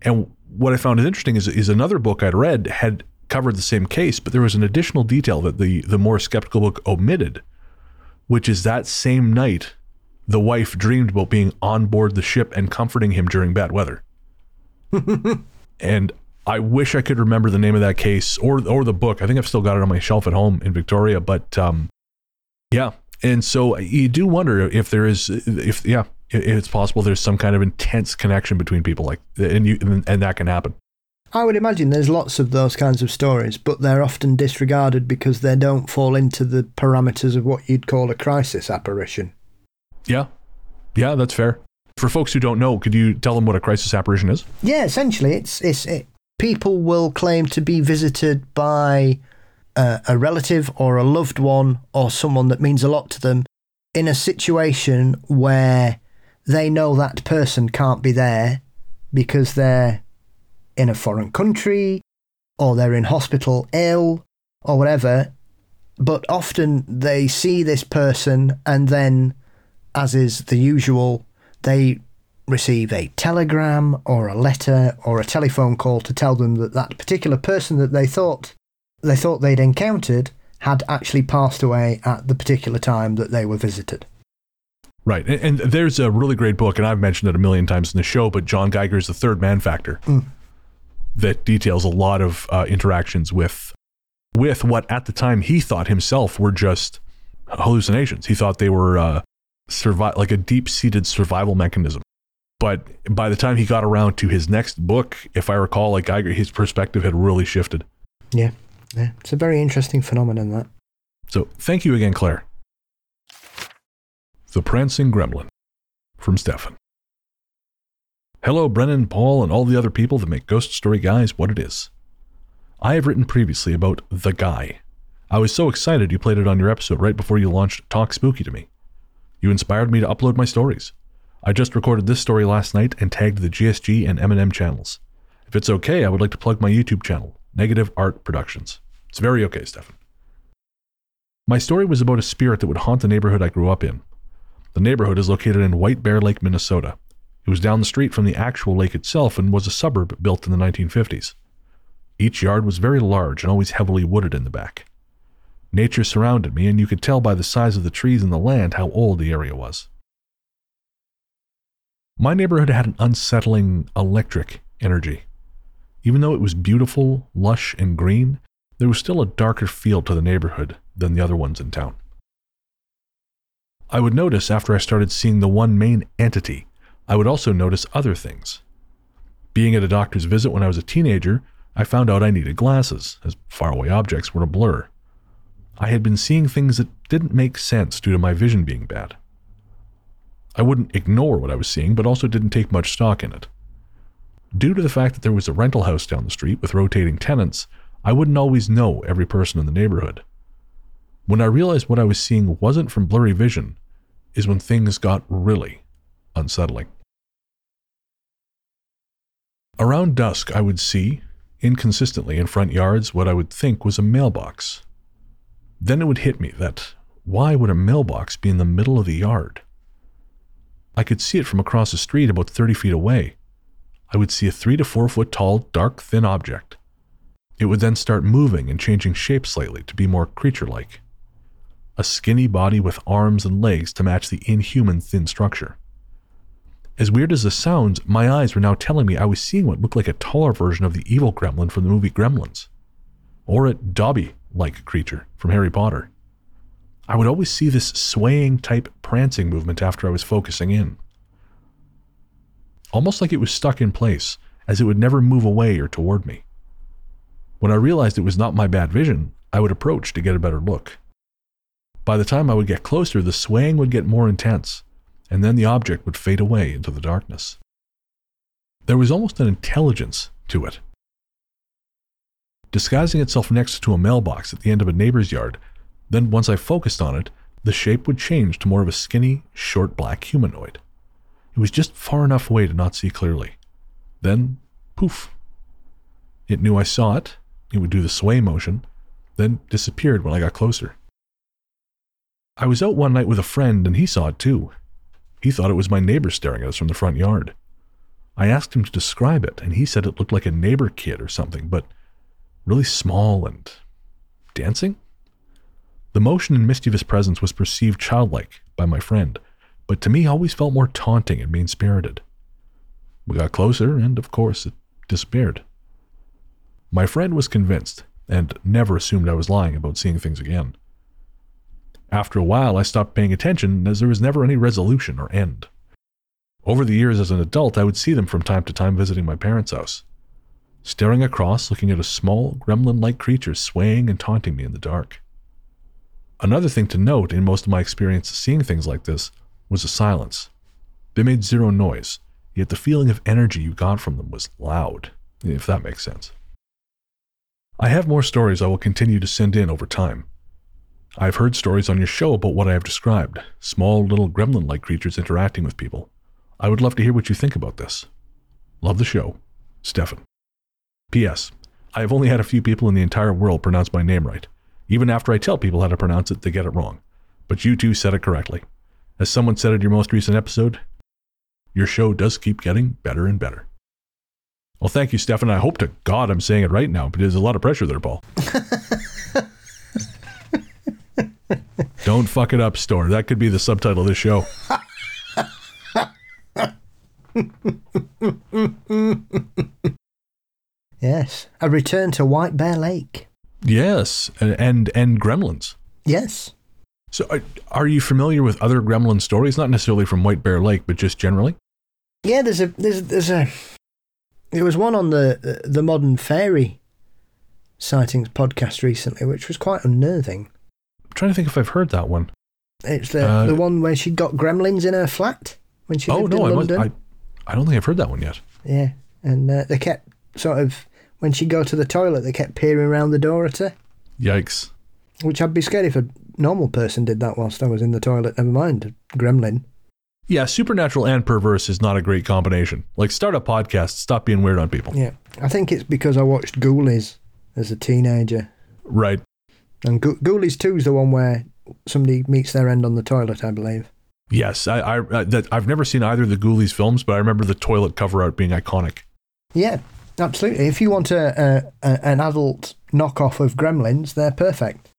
And what I found is interesting is is another book I'd read had covered the same case, but there was an additional detail that the the more skeptical book omitted, which is that same night, the wife dreamed about being on board the ship and comforting him during bad weather. and I wish I could remember the name of that case or or the book. I think I've still got it on my shelf at home in Victoria, but um, Yeah. And so you do wonder if there is, if, yeah, if it's possible there's some kind of intense connection between people like, and you, and that can happen. I would imagine there's lots of those kinds of stories, but they're often disregarded because they don't fall into the parameters of what you'd call a crisis apparition. Yeah. Yeah, that's fair. For folks who don't know, could you tell them what a crisis apparition is? Yeah, essentially, it's it's it, people will claim to be visited by uh, a relative or a loved one or someone that means a lot to them in a situation where they know that person can't be there because they're in a foreign country or they're in hospital ill or whatever. But often they see this person and then, as is the usual, they receive a telegram or a letter or a telephone call to tell them that that particular person that they thought they thought they'd encountered had actually passed away at the particular time that they were visited. Right. And, and there's a really great book, and I've mentioned it a million times in the show, but John Geiger's The Third Man Factor Mm. that details a lot of uh, interactions with with what at the time he thought himself were just hallucinations. He thought they were uh, survi- like a deep seated survival mechanism. But by the time he got around to his next book, if I recall, like Geiger, his perspective had really shifted. Yeah, yeah. It's a very interesting phenomenon, that. So thank you again, Claire. The Prancing Gremlin from Stefan. Hello, Brennan, Paul, and all the other people that make Ghost Story Guys what it is. I have written previously about The Guy. I was so excited you played it on your episode right before you launched Talk Spooky to me. You inspired me to upload my stories. I just recorded this story last night and tagged the GSG and M&M channels. If it's okay, I would like to plug my YouTube channel, Negative Art Productions. It's very okay, Stefan. My story was about a spirit that would haunt the neighborhood I grew up in. The neighborhood is located in White Bear Lake, Minnesota. It was down the street from the actual lake itself and was a suburb built in the 1950s. Each yard was very large and always heavily wooded in the back. Nature surrounded me, and you could tell by the size of the trees and the land how old the area was. My neighborhood had an unsettling electric energy. Even though it was beautiful, lush, and green, there was still a darker feel to the neighborhood than the other ones in town. I would notice after I started seeing the one main entity, I would also notice other things. Being at a doctor's visit when I was a teenager, I found out I needed glasses, as faraway objects were a blur. I had been seeing things that didn't make sense due to my vision being bad. I wouldn't ignore what I was seeing, but also didn't take much stock in it. Due to the fact that there was a rental house down the street with rotating tenants, I wouldn't always know every person in the neighborhood. When I realized what I was seeing wasn't from blurry vision, is when things got really unsettling. Around dusk, I would see, inconsistently in front yards, what I would think was a mailbox. Then it would hit me that why would a mailbox be in the middle of the yard? I could see it from across the street about 30 feet away. I would see a three to four foot tall, dark, thin object. It would then start moving and changing shape slightly to be more creature like. A skinny body with arms and legs to match the inhuman thin structure. As weird as this sounds, my eyes were now telling me I was seeing what looked like a taller version of the evil gremlin from the movie Gremlins, or a Dobby like creature from Harry Potter. I would always see this swaying type prancing movement after I was focusing in. Almost like it was stuck in place, as it would never move away or toward me. When I realized it was not my bad vision, I would approach to get a better look. By the time I would get closer, the swaying would get more intense, and then the object would fade away into the darkness. There was almost an intelligence to it. Disguising itself next to a mailbox at the end of a neighbor's yard, then once I focused on it, the shape would change to more of a skinny, short black humanoid. It was just far enough away to not see clearly. Then, poof. It knew I saw it, it would do the sway motion, then disappeared when I got closer. I was out one night with a friend and he saw it too. He thought it was my neighbor staring at us from the front yard. I asked him to describe it, and he said it looked like a neighbor kid or something, but really small and dancing? The motion and mischievous presence was perceived childlike by my friend, but to me always felt more taunting and mean spirited. We got closer, and of course, it disappeared. My friend was convinced and never assumed I was lying about seeing things again. After a while, I stopped paying attention as there was never any resolution or end. Over the years as an adult, I would see them from time to time visiting my parents' house. Staring across, looking at a small, gremlin like creature swaying and taunting me in the dark. Another thing to note in most of my experience seeing things like this was the silence. They made zero noise, yet the feeling of energy you got from them was loud, if that makes sense. I have more stories I will continue to send in over time. I've heard stories on your show about what I have described small little gremlin like creatures interacting with people. I would love to hear what you think about this. Love the show. Stefan. P.S. I have only had a few people in the entire world pronounce my name right. Even after I tell people how to pronounce it, they get it wrong. But you two said it correctly. As someone said in your most recent episode, your show does keep getting better and better. Well, thank you, Stefan. I hope to God I'm saying it right now, but there's a lot of pressure there, Paul. Don't fuck it up, Storr. That could be the subtitle of this show. Yes. A return to White Bear Lake. Yes, and and, gremlins. Yes. So, are, are you familiar with other gremlin stories? Not necessarily from White Bear Lake, but just generally. Yeah, there's a there's there's a there was one on the the modern fairy sightings podcast recently, which was quite unnerving. I'm trying to think if I've heard that one. It's the Uh, the one where she got gremlins in her flat when she oh lived no, I in. London. I, I don't think I've heard that one yet. Yeah, and uh, they kept sort of when she'd go to the toilet, they kept peering around the door at her, Yikes! which I'd be scared if a normal person did that whilst I was in the toilet. Never mind a gremlin. Yeah, supernatural and perverse is not a great combination. Like, start a podcast. Stop being weird on people. Yeah, I think it's because I watched Ghoulies as a teenager, Right. and Gho- Ghoulies Two is the one where somebody meets their end on the toilet, I believe. Yes, I, I uh, that I've never seen either of the Ghoulies films, but I remember the toilet cover art being iconic. Yeah, absolutely. If you want a, a, a an adult knockoff of Gremlins, they're perfect.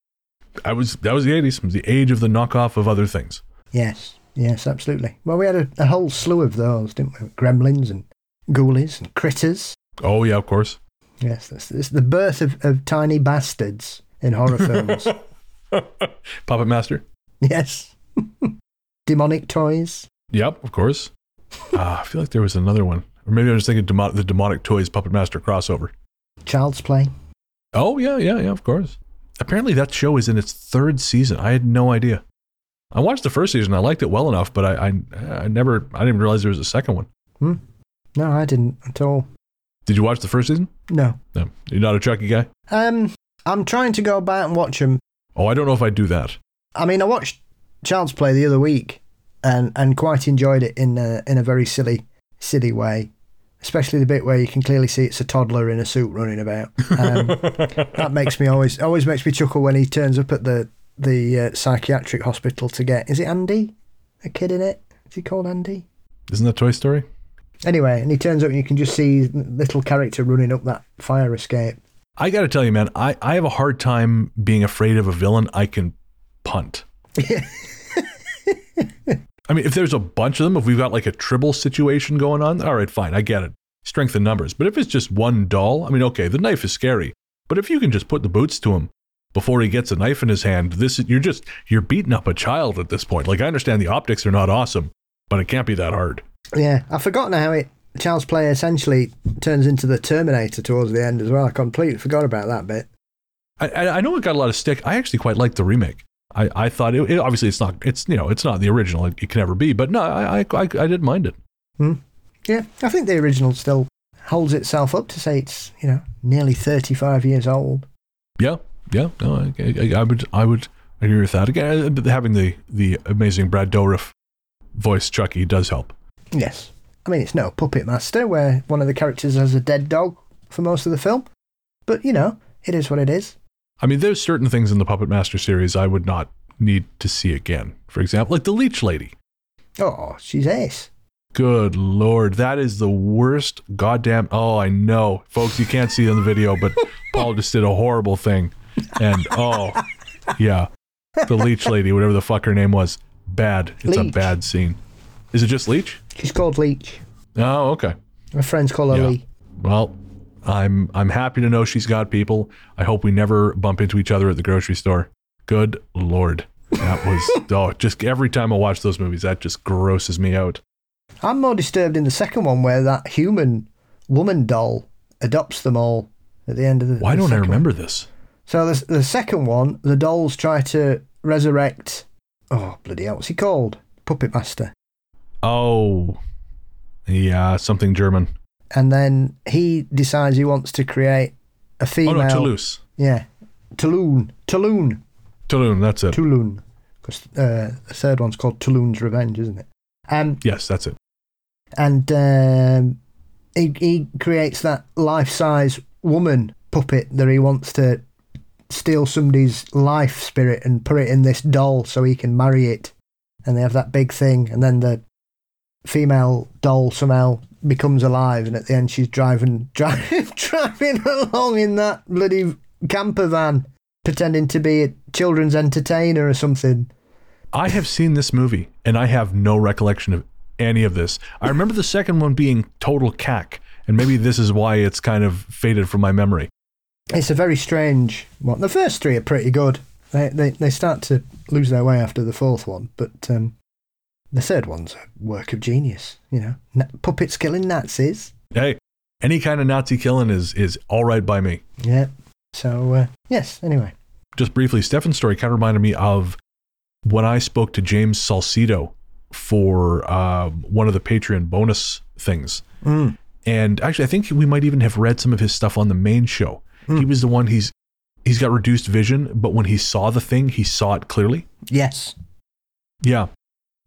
I was that was the eighties, the age of the knockoff of other things. Yes, yes, absolutely. Well, we had a, a whole slew of those, didn't we? Gremlins and Ghoulies and Critters. Oh yeah, of course. Yes, that's, that's the birth of, of tiny bastards in horror films. Puppet Master. yes. Demonic toys. Yep, of course. Ah, I feel like there was another one, or maybe I'm just thinking demo- the Demonic Toys Puppet Master crossover. Child's Play. Oh yeah, yeah, yeah, of course. Apparently that show is in its third season. I had no idea. I watched the first season. I liked it well enough, but I, I, I never, I didn't realize there was a second one. Hmm. No, I didn't at all. Did you watch the first season? No. No, you're not a Chucky guy. Um, I'm trying to go back and watch them. Oh, I don't know if I'd do that. I mean, I watched Child's Play the other week, and and quite enjoyed it in a, in a very silly silly way. Especially the bit where you can clearly see it's a toddler in a suit running about. Um, that makes me always always makes me chuckle when he turns up at the the uh, psychiatric hospital to get. Is it Andy? A kid in it? Is he called Andy? Isn't that Toy Story? Anyway, and he turns up and you can just see little character running up that fire escape. I got to tell you, man, I, I have a hard time being afraid of a villain I can punt. I mean, if there's a bunch of them, if we've got like a tribble situation going on, all right, fine, I get it. Strength in numbers. But if it's just one doll, I mean, okay, the knife is scary. But if you can just put the boots to him before he gets a knife in his hand, this is, you're just you're beating up a child at this point. Like I understand the optics are not awesome, but it can't be that hard. Yeah, I've forgotten how it Child's Play essentially turns into the Terminator towards the end as well. I completely forgot about that bit. I, I I know it got a lot of stick. I actually quite liked the remake. I, I thought it, it obviously it's not it's you know it's not the original it, it can never be but no I, I I I didn't mind it Yeah, I think the original still holds itself up to say it's, you know, nearly 35 years old. yeah yeah no I, I, I would I would agree with that again uh, having the the amazing Brad Dourif voice Chucky does help Yes. I mean, it's no Puppet Master where one of the characters has a dead dog for most of the film. But, you know, it is what it is. I mean there's certain things in the Puppet Master series I would not need to see again for example like the Leech Lady Oh, she's ace. Good lord, that is the worst goddamn. Oh, I know, folks, you can't see it on the video, but Paul just did a horrible thing, and oh, yeah, the leech lady, whatever the fuck her name was, bad. It's a bad scene. Is it just leech? She's called Leech. Oh, okay. My friends call her Yeah. Lee. Well, I'm I'm happy to know she's got people. I hope we never bump into each other at the grocery store. Good lord. That was oh, just every time I watch those movies, that just grosses me out. I'm more disturbed in the second one where that human woman doll adopts them all at the end of the. Why the don't I second one. remember this? So the the second one, the dolls try to resurrect. Oh bloody hell! What's he called? Puppet Master. Oh, yeah, something German. And then he decides he wants to create a female. Oh no, Toulouse, Yeah, Toulon. Toulon. Toulon. That's it. Toulon. Because uh, the third one's called Toulon's Revenge, isn't it? Um, Yes, that's it. and um, he, he creates that life-size woman puppet that he wants to steal somebody's life spirit and put it in this doll so he can marry it. And they have that big thing, and then the female doll somehow becomes alive, and at the end she's driving driving driving along in that bloody camper van, pretending to be a children's entertainer or something. I have seen this movie and I have no recollection of any of this. I remember the second one being total cack, and maybe this is why it's kind of faded from my memory. It's a very strange one. The first three are pretty good. They they, they start to lose their way after the fourth one, but um, the third one's a work of genius. You know, Na- puppets killing Nazis. Hey, any kind of Nazi killing is is all right by me. Yeah. So uh, yes. Anyway. Just briefly, Stefan's story kind of reminded me of when I spoke to James Salcido for uh, one of the Patreon bonus things. Mm. And actually, I think we might even have read some of his stuff on the main show. He was the one he's he's got reduced vision, but when he saw the thing, he saw it clearly. Yes. Yeah.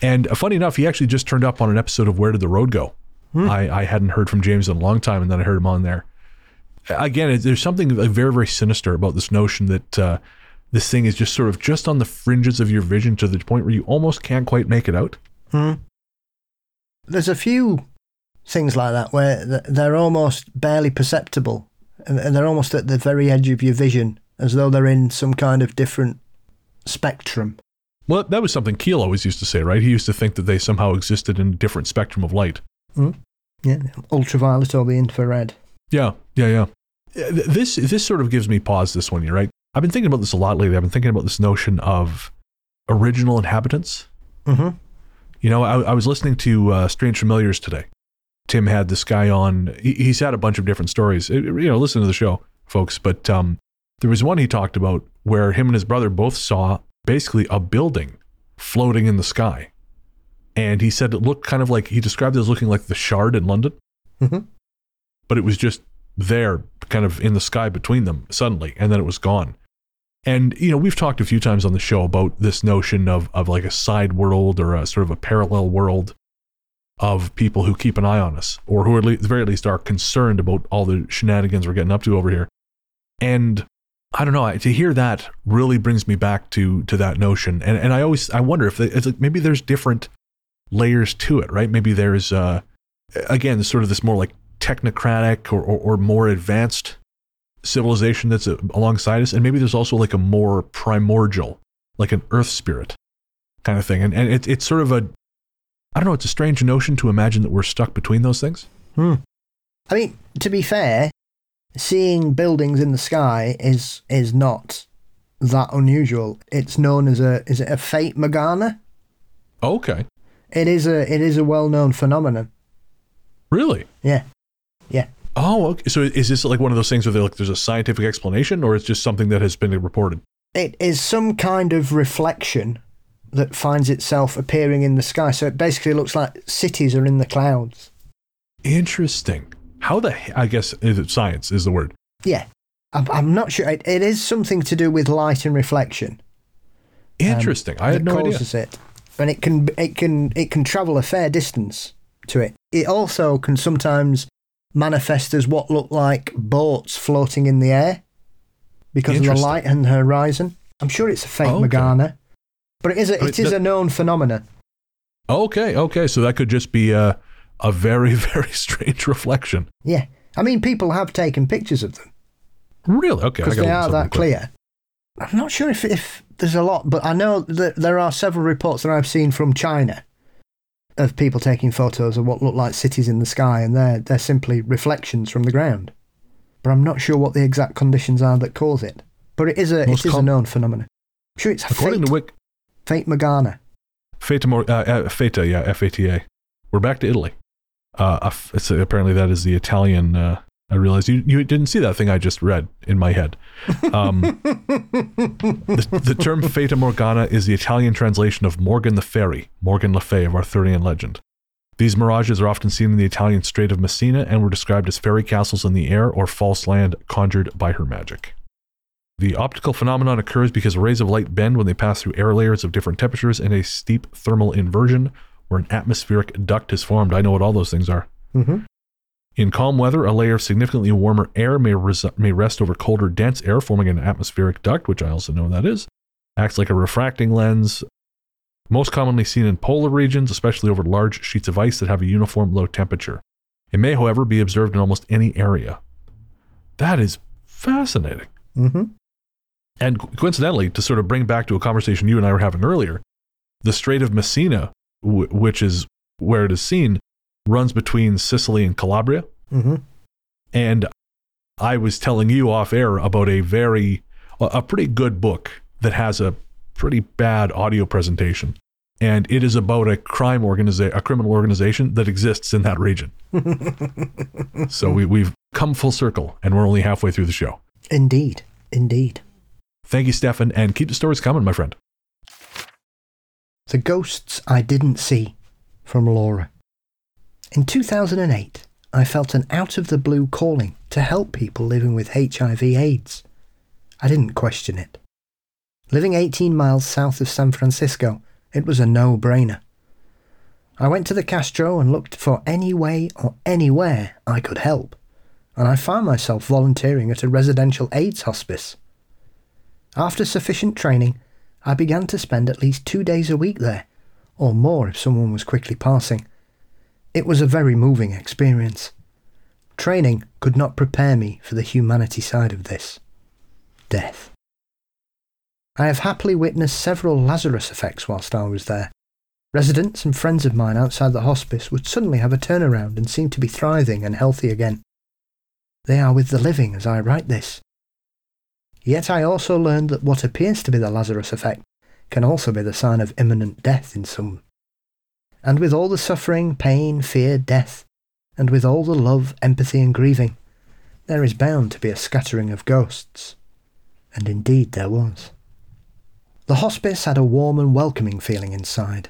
And uh, funny enough, he actually just turned up on an episode of Where Did the Road Go? Hmm. I, I hadn't heard from James in a long time, and then I heard him on there. Again, there's something very, very sinister about this notion that uh, this thing is just sort of just on the fringes of your vision to the point where you almost can't quite make it out. Hmm. There's a few things like that where they're almost barely perceptible, and, and they're almost at the very edge of your vision, as though they're in some kind of different spectrum. Well, that was something Keel always used to say, right? He used to think that they somehow existed in a different spectrum of light. Yeah, ultraviolet or the infrared. Yeah, yeah, yeah. Uh, This this sort of gives me pause. This one, you're right? I've been thinking about this a lot lately. I've been thinking about this notion of original inhabitants. Mm-hmm. You know, I, I was listening to uh, Strange Familiars today. Tim had this guy on. He, he's had a bunch of different stories. Uh, You know, listen to the show, folks. But um, there was one he talked about where him and his brother both saw basically a building floating in the sky, and he said it looked kind of like he described it as looking like the Shard in London, Mhm. but it was just there, kind of in the sky between them suddenly, and then it was gone. And you know, we've talked a few times on the show about this notion of of like a side world or a sort of a parallel world of people who keep an eye on us, or who at, le- at the very least are concerned about all the shenanigans we're getting up to over here. And I don't know, to hear that really brings me back to to that notion. And and I always I wonder if it's like maybe there's different layers to it, right? Maybe there's uh again sort of this more like technocratic or, or, or more advanced civilization that's uh, alongside us and maybe there's also like a more primordial like an earth spirit kind of thing and, and it, it's sort of a i don't know it's a strange notion to imagine that we're stuck between those things Hmm. I mean, to be fair, seeing buildings in the sky is is not that unusual. It's known as a is it a fate Morgana? okay It is a it is a well known phenomenon. really Yeah. Yeah. oh okay so is this like one of those things where like there's a scientific explanation or it's just something that has been reported It is some kind of reflection that finds itself appearing in the sky. So it basically looks like cities are in the clouds. interesting how the he- i guess is it science is the word Yeah. I'm, I'm not sure. It, it is something to do with light and reflection. Um, interesting i had no idea causes it, and it can it can it can travel a fair distance to it. It also can sometimes manifest as what look like boats floating in the air because of the light and the horizon. I'm sure it's a fake Okay. Morgana, but it is a, it is that- a known phenomenon. okay okay so that could just be a, a very very strange reflection Yeah, I mean people have taken pictures of them really okay because they are that quick. clear. I'm not sure if if there's a lot, but I know that there are several reports that I've seen from China of people taking photos of what look like cities in the sky, and they're they're simply reflections from the ground. But I'm not sure what the exact conditions are that cause it. But it is a Most it is com- a known phenomenon. I'm sure it's According fate. to Wik, Fate Morgana. Fata, uh, uh, Fata, yeah, F A T A. We're back to Italy. Uh, apparently, that is the Italian. Uh, I realized you, you didn't see that thing I just read in my head. Um, the, the term Fata Morgana is the Italian translation of Morgan the Fairy, Morgan Le Fay of Arthurian legend. These mirages are often seen in the Italian Strait of Messina and were described as fairy castles in the air or false land conjured by her magic. The optical phenomenon occurs because rays of light bend when they pass through air layers of different temperatures in a steep thermal inversion where an atmospheric duct is formed. I know what all those things are. Mm-hmm. In calm weather, a layer of significantly warmer air may, res- may rest over colder, dense air, forming an atmospheric duct, which I also know that is. Acts like a refracting lens. Most commonly seen in polar regions, especially over large sheets of ice that have a uniform low temperature. It may, however, be observed in almost any area. That is fascinating. Mm-hmm. And coincidentally, to sort of bring back to a conversation you and I were having earlier, the Strait of Messina, w- which is where it is seen, runs between Sicily and Calabria. Mm-hmm. And I was telling you off air about a very, a pretty good book that has a pretty bad audio presentation. And it is about a crime organization, a criminal organization that exists in that region. so we, we've come full circle and we're only halfway through the show. Indeed. Indeed. Thank you, Stefan, and keep the stories coming, my friend. The Ghosts I Didn't See from Laura. In 2008, I felt an out of the blue calling to help people living with HIV AIDS. I didn't question it. Living 18 miles south of San Francisco, it was a no brainer. I went to the Castro and looked for any way or anywhere I could help, and I found myself volunteering at a residential AIDS hospice. After sufficient training, I began to spend at least two days a week there, or more if someone was quickly passing. It was a very moving experience. Training could not prepare me for the humanity side of this death. I have happily witnessed several Lazarus effects whilst I was there. Residents and friends of mine outside the hospice would suddenly have a turnaround and seem to be thriving and healthy again. They are with the living as I write this. Yet I also learned that what appears to be the Lazarus effect can also be the sign of imminent death in some. And with all the suffering, pain, fear, death, and with all the love, empathy, and grieving, there is bound to be a scattering of ghosts. And indeed there was. The hospice had a warm and welcoming feeling inside.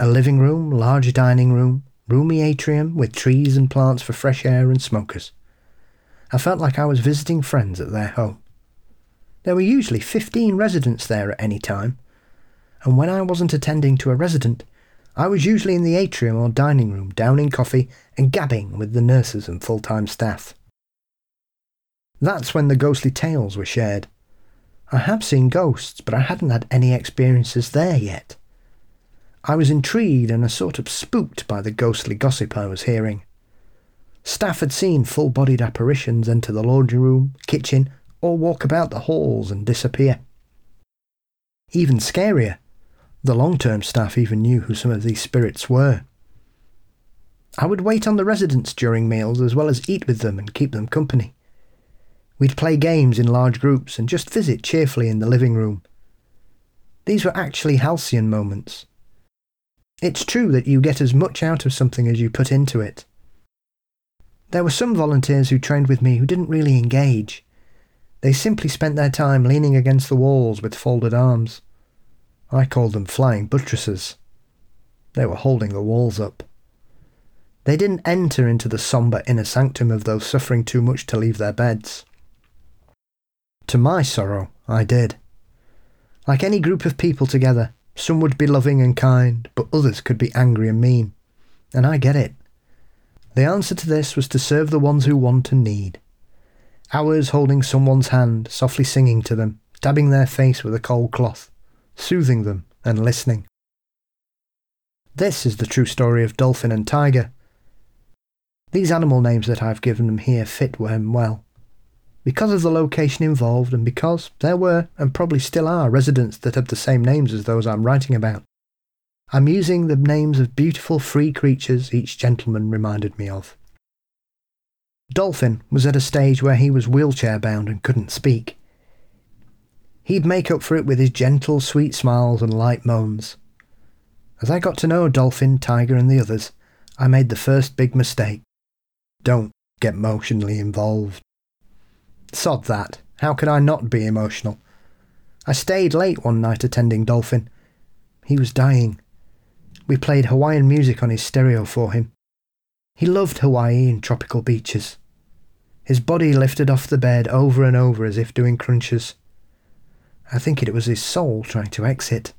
A living room, large dining room, roomy atrium with trees and plants for fresh air and smokers. I felt like I was visiting friends at their home. There were usually 15 residents there at any time, and when I wasn't attending to a resident, I was usually in the atrium or dining room downing coffee and gabbing with the nurses and full time staff. That's when the ghostly tales were shared. I have seen ghosts, but I hadn't had any experiences there yet. I was intrigued and a sort of spooked by the ghostly gossip I was hearing. Staff had seen full bodied apparitions enter the laundry room, kitchen, or walk about the halls and disappear. Even scarier, the long term staff even knew who some of these spirits were. I would wait on the residents during meals as well as eat with them and keep them company. We'd play games in large groups and just visit cheerfully in the living room. These were actually halcyon moments. It's true that you get as much out of something as you put into it. There were some volunteers who trained with me who didn't really engage. They simply spent their time leaning against the walls with folded arms. I called them flying buttresses. They were holding the walls up. They didn't enter into the sombre inner sanctum of those suffering too much to leave their beds. To my sorrow, I did. Like any group of people together, some would be loving and kind, but others could be angry and mean. And I get it. The answer to this was to serve the ones who want and need. Hours holding someone's hand, softly singing to them, dabbing their face with a cold cloth, soothing them and listening. This is the true story of dolphin and tiger. These animal names that I've given them here fit them well. Because of the location involved, and because there were, and probably still are, residents that have the same names as those I'm writing about, I'm using the names of beautiful free creatures each gentleman reminded me of. Dolphin was at a stage where he was wheelchair bound and couldn't speak. He'd make up for it with his gentle, sweet smiles and light moans. As I got to know Dolphin, Tiger, and the others, I made the first big mistake. Don't get emotionally involved. Sod that. How could I not be emotional? I stayed late one night attending Dolphin. He was dying. We played Hawaiian music on his stereo for him. He loved Hawaii and tropical beaches. His body lifted off the bed over and over as if doing crunches. I think it was his soul trying to exit.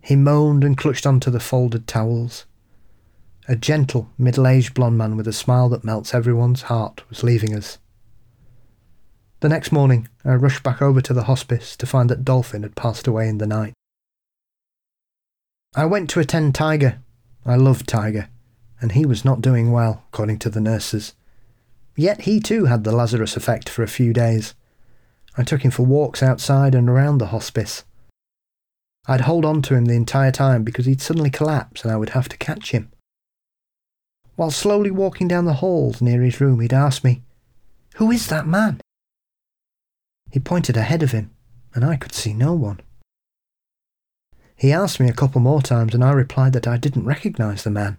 He moaned and clutched onto the folded towels. A gentle, middle aged blond man with a smile that melts everyone's heart was leaving us. The next morning, I rushed back over to the hospice to find that Dolphin had passed away in the night. I went to attend Tiger. I loved Tiger, and he was not doing well, according to the nurses. Yet he too had the Lazarus effect for a few days. I took him for walks outside and around the hospice. I'd hold on to him the entire time because he'd suddenly collapse and I would have to catch him. While slowly walking down the halls near his room, he'd ask me, Who is that man? He pointed ahead of him, and I could see no one. He asked me a couple more times, and I replied that I didn't recognize the man,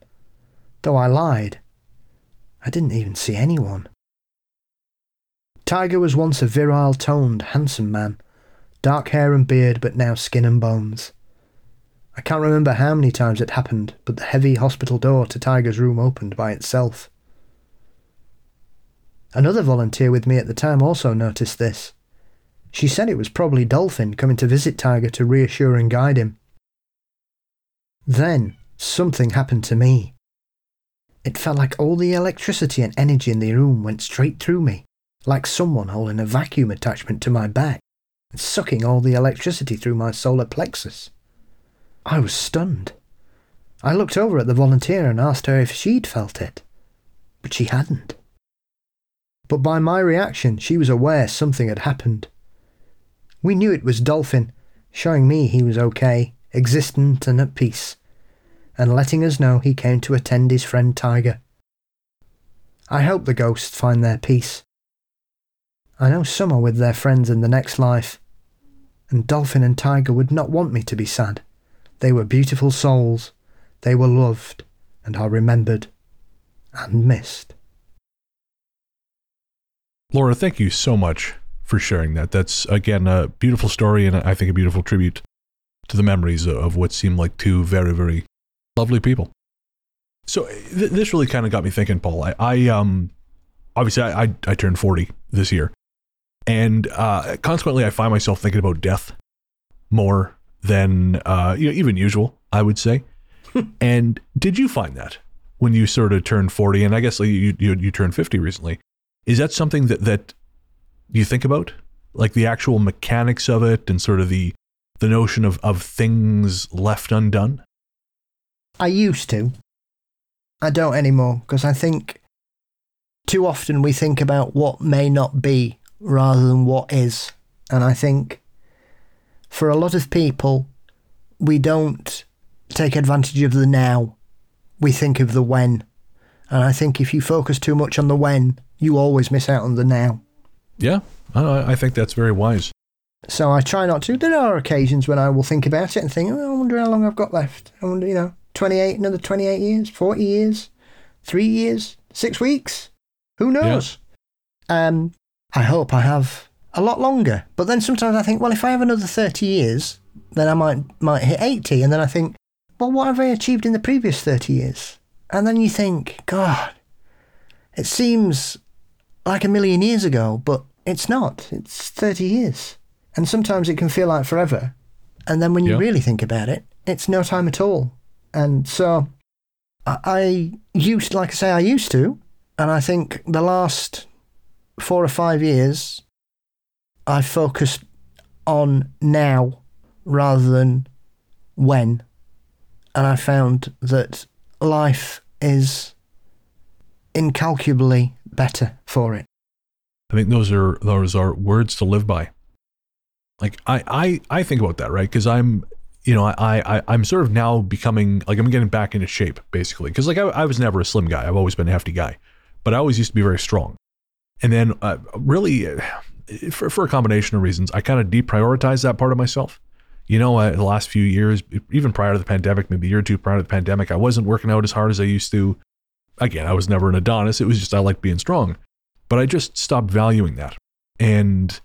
though I lied. I didn't even see anyone. Tiger was once a virile, toned, handsome man, dark hair and beard, but now skin and bones. I can't remember how many times it happened, but the heavy hospital door to Tiger's room opened by itself. Another volunteer with me at the time also noticed this. She said it was probably Dolphin coming to visit Tiger to reassure and guide him. Then, something happened to me. It felt like all the electricity and energy in the room went straight through me, like someone holding a vacuum attachment to my back and sucking all the electricity through my solar plexus. I was stunned. I looked over at the volunteer and asked her if she'd felt it, but she hadn't. But by my reaction, she was aware something had happened. We knew it was Dolphin, showing me he was okay, existent and at peace, and letting us know he came to attend his friend Tiger. I hope the ghosts find their peace. I know some are with their friends in the next life, and Dolphin and Tiger would not want me to be sad. They were beautiful souls, they were loved, and are remembered and missed. Laura, thank you so much for sharing that. That's again a beautiful story and I think a beautiful tribute to the memories of what seemed like two very very lovely people. So th- this really kind of got me thinking, Paul. I, I um obviously I, I, I turned forty this year, and uh, consequently I find myself thinking about death more than uh, you know, even usual. I would say. and did you find that when you sort of turned forty, and I guess like, you, you you turned fifty recently? Is that something that that you think about, like the actual mechanics of it, and sort of the the notion of of things left undone? I used to. I don't anymore because I think too often we think about what may not be rather than what is. And I think for a lot of people, we don't take advantage of the now. We think of the when. And I think if you focus too much on the when, you always miss out on the now. Yeah, I, I think that's very wise. So I try not to. There are occasions when I will think about it and think, oh, I wonder how long I've got left. I wonder, you know, 28, another 28 years, 40 years, three years, six weeks. Who knows? Um, I hope I have a lot longer. But then sometimes I think, well, if I have another 30 years, then I might might hit 80. And then I think, well, what have I achieved in the previous 30 years? And then you think, God, it seems like a million years ago, but it's not. It's 30 years. And sometimes it can feel like forever. And then when you Yeah. really think about it, it's no time at all. And so I, used, like I say, I used to. And I think the last four or five years, I focused on now rather than when. And I found that life is incalculably better for it. I think those are those are words to live by. Like I I, I think about that, right? Because I'm you know, I, I I'm sort of now becoming like I'm getting back into shape basically. Because like I, I was never a slim guy. I've always been a hefty guy, but I always used to be very strong. And then uh, really, for, for a combination of reasons, I kind of deprioritized that part of myself. You know, uh, the last few years, even prior to the pandemic, maybe a year or two prior to the pandemic, I wasn't working out as hard as I used to. Again, I was never an Adonis. It was just I liked being strong. But I just stopped valuing that. And,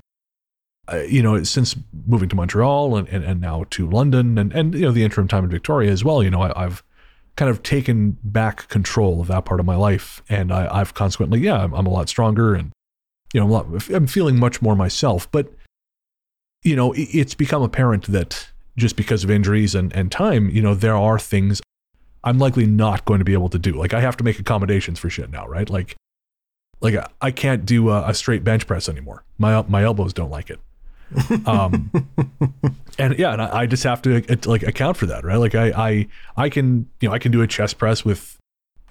uh, you know, since moving to Montreal and, and, and now to London and, and, you know, the interim time in Victoria as well, you know, I, I've kind of taken back control of that part of my life. And I, I've consequently, yeah, I'm, I'm a lot stronger and, you know, I'm, lot, I'm feeling much more myself. But, you know, it- it's become apparent that just because of injuries and, and time, you know, there are things I'm likely not going to be able to do. Like I have to make accommodations for shit now, right? Like, like I- I can't do a, a straight bench press anymore. My my elbows don't like it. Um, and yeah, and I, I just have to uh, like account for that, right? Like I I I can you know I can do a chest press with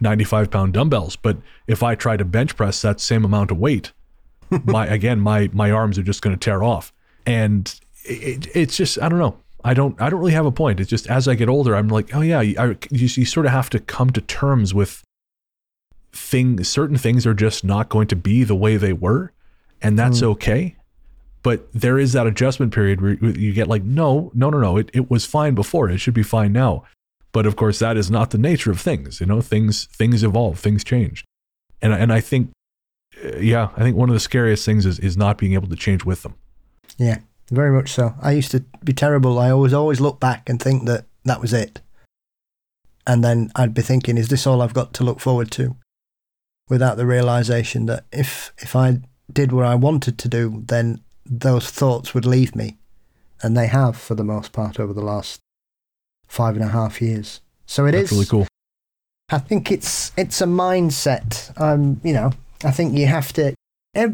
95 pound dumbbells, but if I try to bench press that same amount of weight, my again my my arms are just going to tear off, and it, it's just I don't know. I don't I don't really have a point. It's just as I get older, I'm like, oh yeah, I, you, you sort of have to come to terms with things. Certain things are just not going to be the way they were, and that's okay. But there is that adjustment period where you get like, no, no, no, no. It, it was fine before. It should be fine now. But of course, that is not the nature of things. You know, things things evolve, things change, and and I think, uh, yeah, I think one of the scariest things is is not being able to change with them. Yeah, very much so. I used to be terrible. I always always look back and think that that was it. And then I'd be thinking, is this all I've got to look forward to? Without the realization that if if I did what I wanted to do, then those thoughts would leave me. And they have for the most part over the last five and a half years. So it is. That's really cool. I think it's it's a mindset. Um, you know, I think you have to.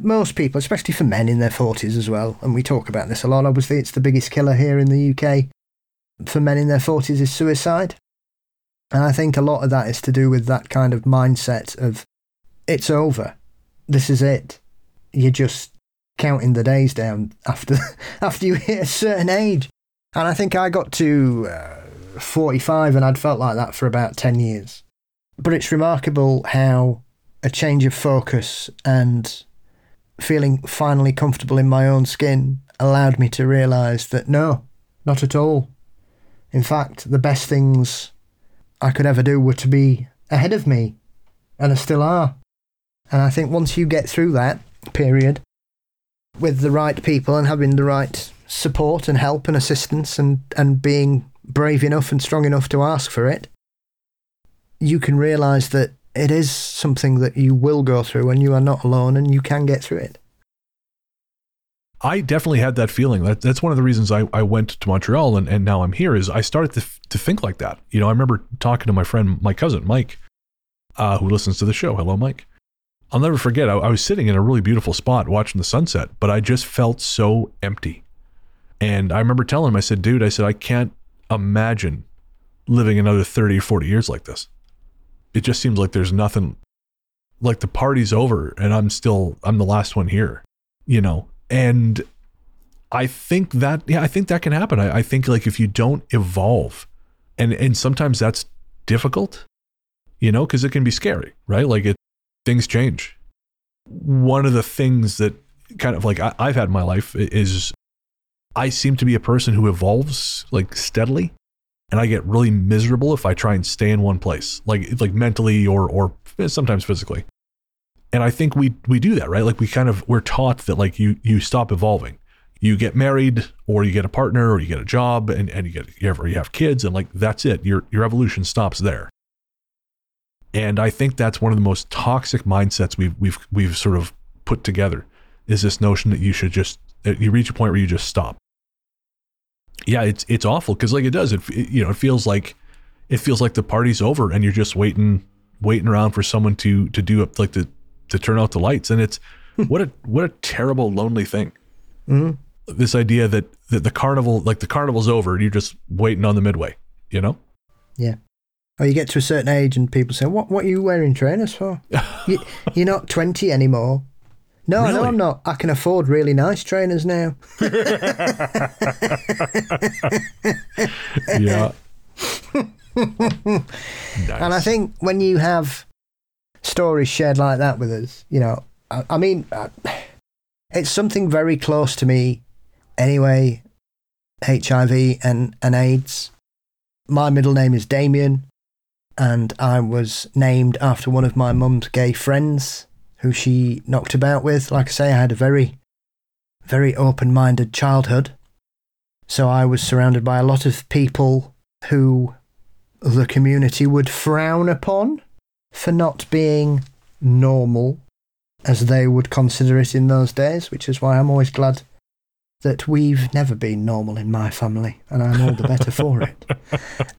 Most people, especially for men in their forties as well, and we talk about this a lot. Obviously, it's the biggest killer here in the UK for men in their forties is suicide, and I think a lot of that is to do with that kind of mindset of it's over, this is it. You're just counting the days down after after you hit a certain age, and I think I got to uh, forty five, and I'd felt like that for about ten years but it's remarkable how a change of focus and feeling finally comfortable in my own skin allowed me to realize that no, not at all. In fact, the best things I could ever do were to be ahead of me, and I still are. And I think once you get through that period with the right people and having the right support and help and assistance and, and being brave enough and strong enough to ask for it, you can realize that it is something that you will go through and you are not alone and you can get through it. I definitely had that feeling. That, that's one of the reasons I, I went to Montreal and, and now I'm here is I started to, to think like that. You know, I remember talking to my friend, my cousin, Mike, uh, who listens to the show. Hello, Mike. I'll never forget. I, I was sitting in a really beautiful spot watching the sunset, but I just felt so empty. And I remember telling him, I said, dude, I said, I can't imagine living another 30 or 40 years like this. It just seems like there's nothing, like the party's over and I'm still, I'm the last one here, you know? And I think that, yeah, I think that can happen. I, I think like if you don't evolve, and, and sometimes that's difficult, you know, because it can be scary, right? Like it, things change. One of the things that kind of like I, I've had in my life is I seem to be a person who evolves like steadily, and I get really miserable if I try and stay in one place, like like mentally or or sometimes physically. And I think we we do that, right? Like we kind of we're taught that like you you stop evolving. You get married or you get a partner or you get a job and, and you get you have, you have kids and like that's it. Your your evolution stops there. And I think that's one of the most toxic mindsets we've we've we've sort of put together is this notion that you should just you reach a point where you just stop. Yeah, it's it's awful because like it does it, it you know it feels like it feels like the party's over and you're just waiting waiting around for someone to to do it like to to turn out the lights and it's what a what a terrible lonely thing. Mhm. This idea that that the carnival like the carnival's over and you're just waiting on the midway, you know? Yeah. Or you get to a certain age and people say, "What? What are you wearing trainers for? you, you're not 20 anymore." No, no, I'm not. I can afford really nice trainers now. Yeah. And I think when you have stories shared like that with us, you know, I, I mean, I, it's something very close to me anyway. HIV and, and AIDS. My middle name is Damien, and I was named after one of my mum's gay friends who she knocked about with. Like I say, I had a very, very open minded childhood. So I was surrounded by a lot of people who the community would frown upon for not being normal as they would consider it in those days, which is why I'm always glad that we've never been normal in my family, and I'm all the better for it.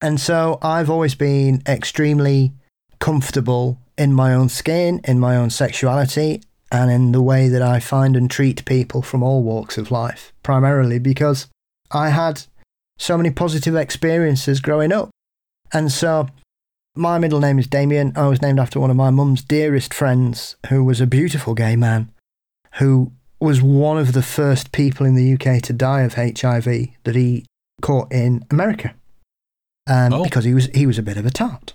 And so I've always been extremely comfortable in my own skin, in my own sexuality, and in the way that I find and treat people from all walks of life, primarily because I had so many positive experiences growing up. And so my middle name is Damien. I was named after one of my mum's dearest friends, who was a beautiful gay man, who was one of the first people in the UK to die of HIV that he caught in America um, Oh. because he was he was a bit of a tart.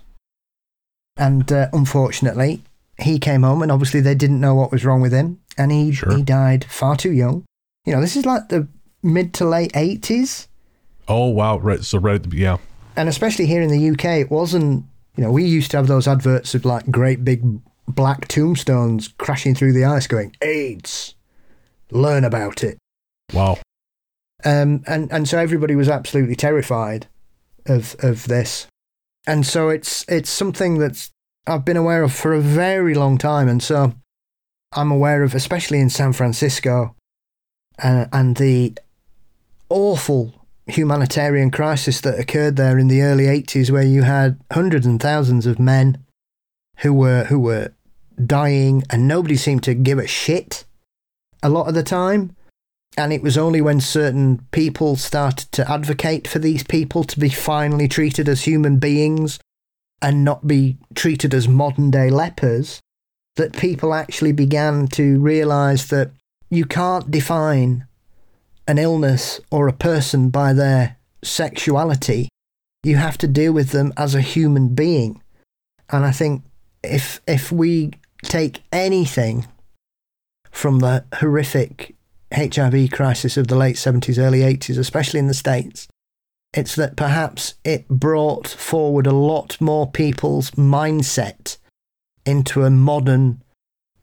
And uh, unfortunately, he came home, and obviously they didn't know what was wrong with him, and he Sure. he died far too young. You know, this is like the mid to late eighties, Oh wow, right. So right at the yeah. and especially here in the UK, it wasn't. You know, we used to have those adverts of like great big black tombstones crashing through the ice, going AIDS. Learn about it. Wow. Um, and and so everybody was absolutely terrified of of this, and so it's it's something that's I've been aware of for a very long time, and so I'm aware of, especially in San Francisco, uh, and the awful humanitarian crisis that occurred there in the early 80s, where you had hundreds and thousands of men who were who were dying, and nobody seemed to give a shit a lot of the time. And it was only when certain people started to advocate for these people to be finally treated as human beings and not be treated as modern day lepers that people actually began to realize that you can't define an illness or a person by their sexuality. You have to deal with them as a human being. And I think if if we take anything from the horrific HIV crisis of the late 70s, early 80s, especially in the States, it's that perhaps it brought forward a lot more people's mindset into a modern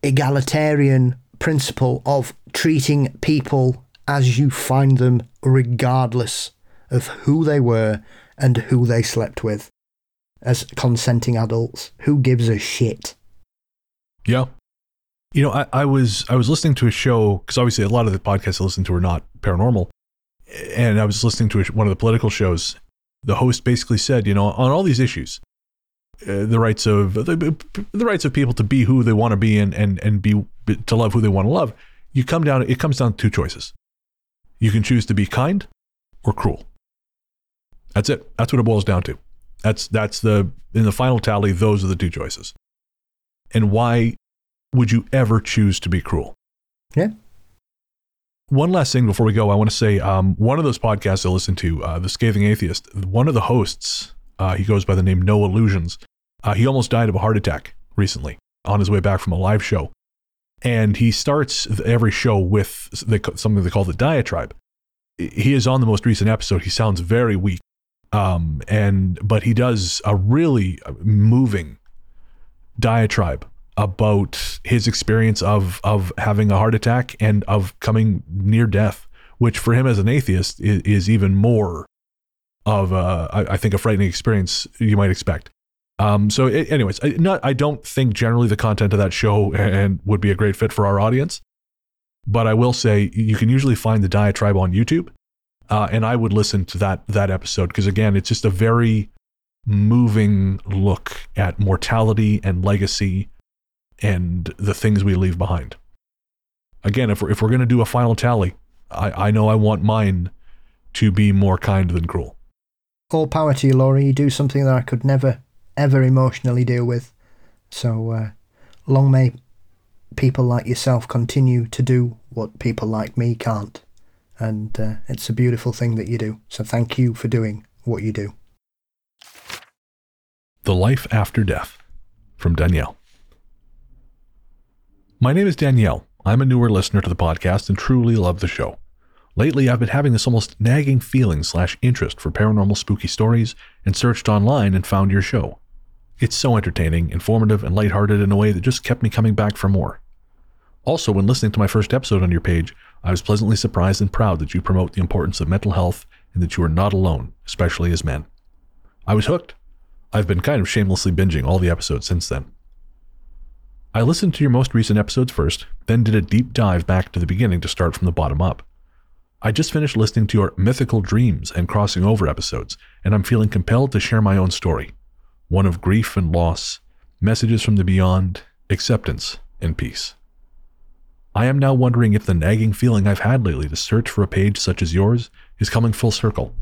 egalitarian principle of treating people as you find them, regardless of who they were and who they slept with, as consenting adults. Who gives a shit? Yeah. You know, I, I was I was listening to a show because obviously a lot of the podcasts I listen to are not paranormal, and I was listening to a, one of the political shows. The host basically said, you know, on all these issues, uh, the rights of the, the rights of people to be who they want to be and and and be to love who they want to love. You come down. It comes down to two choices. You can choose to be kind or cruel. That's it. That's what it boils down to. That's that's the in the final tally. Those are the two choices. And why would you ever choose to be cruel? Yeah. One last thing before we go, I want to say um, one of those podcasts I listen to, uh, The Scathing Atheist, one of the hosts, uh, he goes by the name Noah Lugeons. Uh, he almost died of a heart attack recently on his way back from a live show. And he starts every show with something they call the diatribe. He is on the most recent episode. He sounds very weak, um, and but he does a really moving diatribe about his experience of of having a heart attack and of coming near death, which for him as an atheist is, is even more of a, I think a frightening experience you might expect. Um, so, a- anyways, I, not I don't think generally the content of that show and would be a great fit for our audience, but I will say you can usually find the diatribe on YouTube, uh, and I would listen to that that episode because again, it's just a very moving look at mortality and legacy and the things we leave behind. Again, if we're, if we're going to do a final tally, I, I know I want mine to be more kind than cruel. All power to you, Laurie. You do something that I could never, ever emotionally deal with. So, uh, long may people like yourself continue to do what people like me can't. And uh, it's a beautiful thing that you do. So, thank you for doing what you do. The Life After Death from Danielle. My name is Danielle, I'm a newer listener to the podcast and truly love the show. Lately, I've been having this almost nagging feeling slash interest for paranormal spooky stories and searched online and found your show. It's so entertaining, informative, and lighthearted in a way that just kept me coming back for more. Also, when listening to my first episode on your page, I was pleasantly surprised and proud that you promote the importance of mental health and that you are not alone, especially as men. I was hooked. I've been kind of shamelessly binging all the episodes since then. I listened to your most recent episodes first, then did a deep dive back to the beginning to start from the bottom up. I just finished listening to your Mythical Dreams and Crossing Over episodes, and I'm feeling compelled to share my own story one of grief and loss, messages from the beyond, acceptance, and peace. I am now wondering if the nagging feeling I've had lately to search for a page such as yours is coming full circle,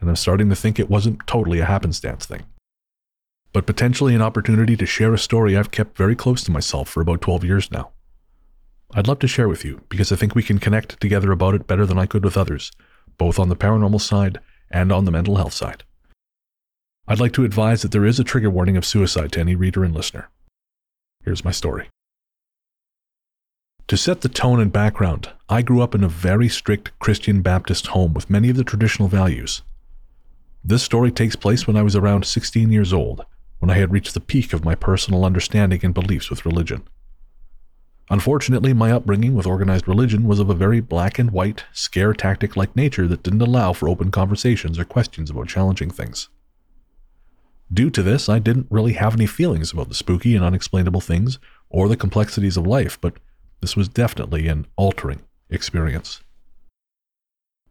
and I'm starting to think it wasn't totally a happenstance thing. But potentially an opportunity to share a story I've kept very close to myself for about 12 years now. I'd love to share with you because I think we can connect together about it better than I could with others, both on the paranormal side and on the mental health side. I'd like to advise that there is a trigger warning of suicide to any reader and listener. Here's my story. To set the tone and background, I grew up in a very strict Christian Baptist home with many of the traditional values. This story takes place when I was around 16 years old, when I had reached the peak of my personal understanding and beliefs with religion. Unfortunately, my upbringing with organized religion was of a very black and white, scare tactic like nature that didn't allow for open conversations or questions about challenging things. Due to this, I didn't really have any feelings about the spooky and unexplainable things or the complexities of life, but this was definitely an altering experience.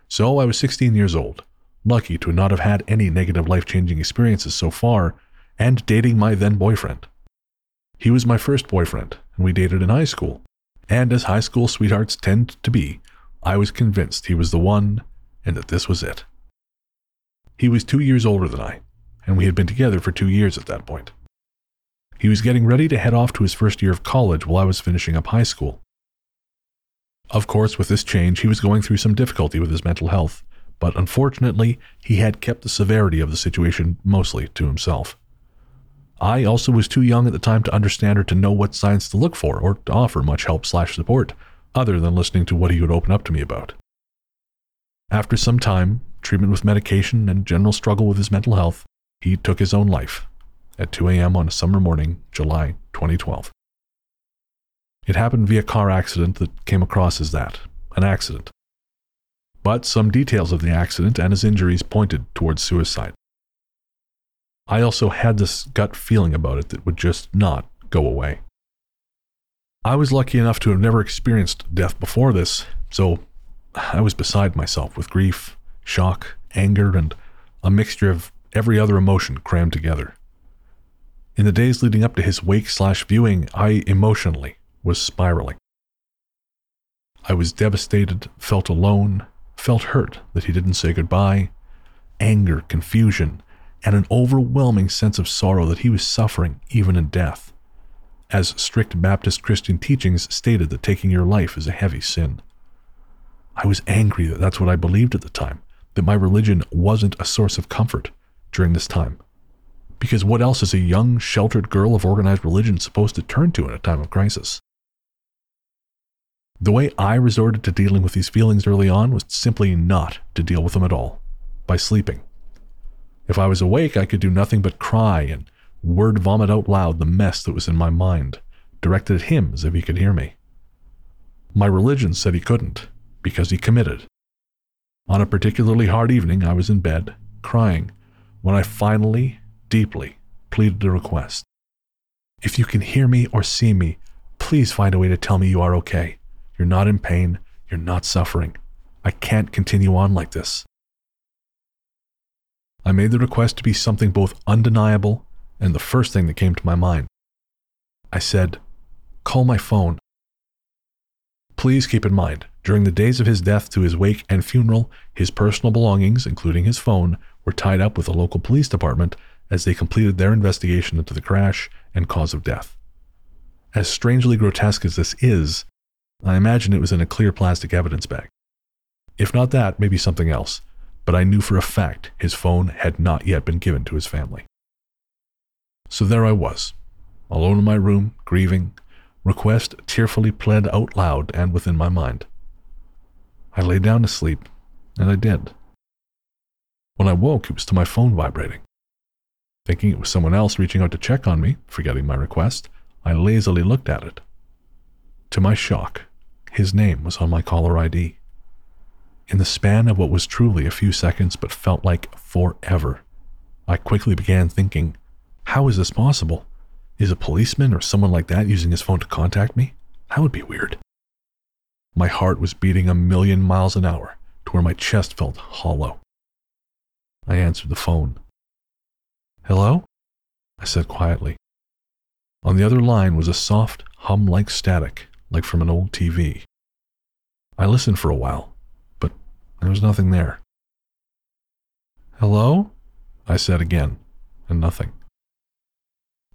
So I was 16 years old, lucky to not have had any negative life changing experiences so far, and dating my then boyfriend. He was my first boyfriend, and we dated in high school. And as high school sweethearts tend to be, I was convinced he was the one and that this was it. He was two years older than I, and we had been together for two years at that point. He was getting ready to head off to his first year of college while I was finishing up high school. Of course, with this change, he was going through some difficulty with his mental health, but unfortunately, he had kept the severity of the situation mostly to himself. I also was too young at the time to understand or to know what signs to look for or to offer much help slash support, other than listening to what he would open up to me about. After some time, treatment with medication, and general struggle with his mental health, he took his own life at 2 a.m. on a summer morning, July 2012. It happened via car accident that came across as that an accident. But some details of the accident and his injuries pointed towards suicide. I also had this gut feeling about it that would just not go away. I was lucky enough to have never experienced death before this, so I was beside myself with grief, shock, anger, and a mixture of every other emotion crammed together. In the days leading up to his wake slash viewing, I emotionally was spiraling. I was devastated, felt alone, felt hurt that he didn't say goodbye, anger, confusion, and an overwhelming sense of sorrow that he was suffering even in death, as strict Baptist Christian teachings stated that taking your life is a heavy sin. I was angry that that's what I believed at the time, that my religion wasn't a source of comfort during this time. Because what else is a young, sheltered girl of organized religion supposed to turn to in a time of crisis? The way I resorted to dealing with these feelings early on was simply not to deal with them at all, by sleeping. If I was awake, I could do nothing but cry and word vomit out loud the mess that was in my mind, directed at him as if he could hear me. My religion said he couldn't, because he committed. On a particularly hard evening, I was in bed, crying, when I finally, deeply, pleaded a request. If you can hear me or see me, please find a way to tell me you are okay. You're not in pain. You're not suffering. I can't continue on like this. I made the request to be something both undeniable and the first thing that came to my mind. I said, Call my phone. Please keep in mind, during the days of his death to his wake and funeral, his personal belongings, including his phone, were tied up with the local police department as they completed their investigation into the crash and cause of death. As strangely grotesque as this is, I imagine it was in a clear plastic evidence bag. If not that, maybe something else, but I knew for a fact his phone had not yet been given to his family. So there I was, alone in my room, grieving, request tearfully pled out loud and within my mind. I lay down to sleep, and I did. When I woke, it was to my phone vibrating. Thinking it was someone else reaching out to check on me, forgetting my request, I lazily looked at it. To my shock, his name was on my caller ID. In the span of what was truly a few seconds but felt like forever, I quickly began thinking, how is this possible? Is a policeman or someone like that using his phone to contact me? That would be weird. My heart was beating a million miles an hour to where my chest felt hollow. I answered the phone. Hello? I said quietly. On the other line was a soft, hum like static, like from an old TV. I listened for a while, there was nothing there. Hello? I said again, and nothing.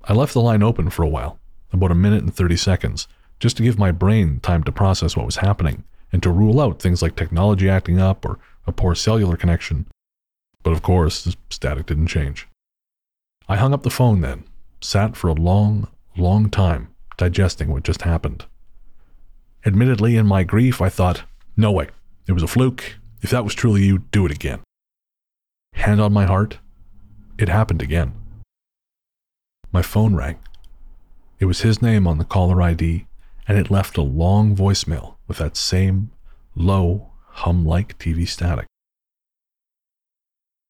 I left the line open for a while, about a minute and 30 seconds, just to give my brain time to process what was happening and to rule out things like technology acting up or a poor cellular connection. But of course, the static didn't change. I hung up the phone then, sat for a long, long time, digesting what just happened. Admittedly, in my grief, I thought, no way, it was a fluke. If that was truly you, do it again. Hand on my heart, it happened again. My phone rang. It was his name on the caller ID, and it left a long voicemail with that same low, hum like TV static.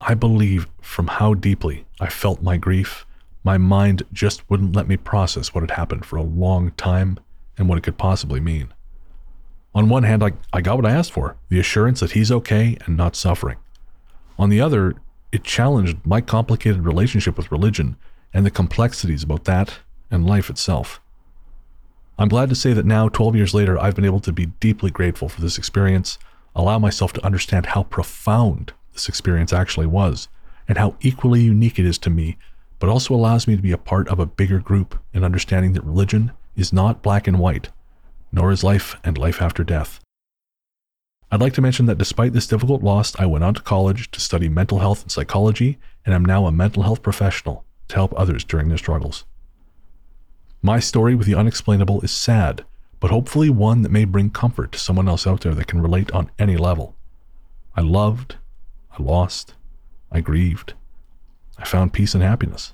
I believe from how deeply I felt my grief, my mind just wouldn't let me process what had happened for a long time and what it could possibly mean. On one hand, I, I got what I asked for the assurance that he's okay and not suffering. On the other, it challenged my complicated relationship with religion and the complexities about that and life itself. I'm glad to say that now, 12 years later, I've been able to be deeply grateful for this experience, allow myself to understand how profound this experience actually was, and how equally unique it is to me, but also allows me to be a part of a bigger group in understanding that religion is not black and white, nor is life and life after death. I'd like to mention that despite this difficult loss, I went on to college to study mental health and psychology, and am now a mental health professional to help others during their struggles. My story with the unexplainable is sad, but hopefully one that may bring comfort to someone else out there that can relate on any level. I loved, I lost, I grieved, I found peace and happiness.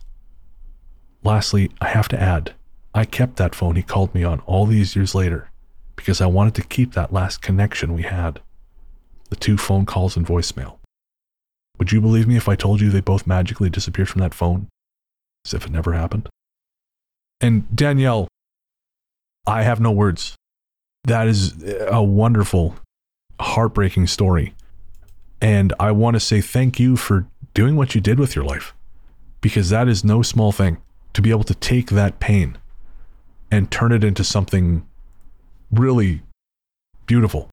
Lastly, I have to add, I kept that phone he called me on all these years later because I wanted to keep that last connection we had the two phone calls and voicemail. Would you believe me if I told you they both magically disappeared from that phone? As if it never happened? And Danielle, I have no words. That is a wonderful, heartbreaking story. And I want to say thank you for doing what you did with your life because that is no small thing to be able to take that pain and turn it into something really beautiful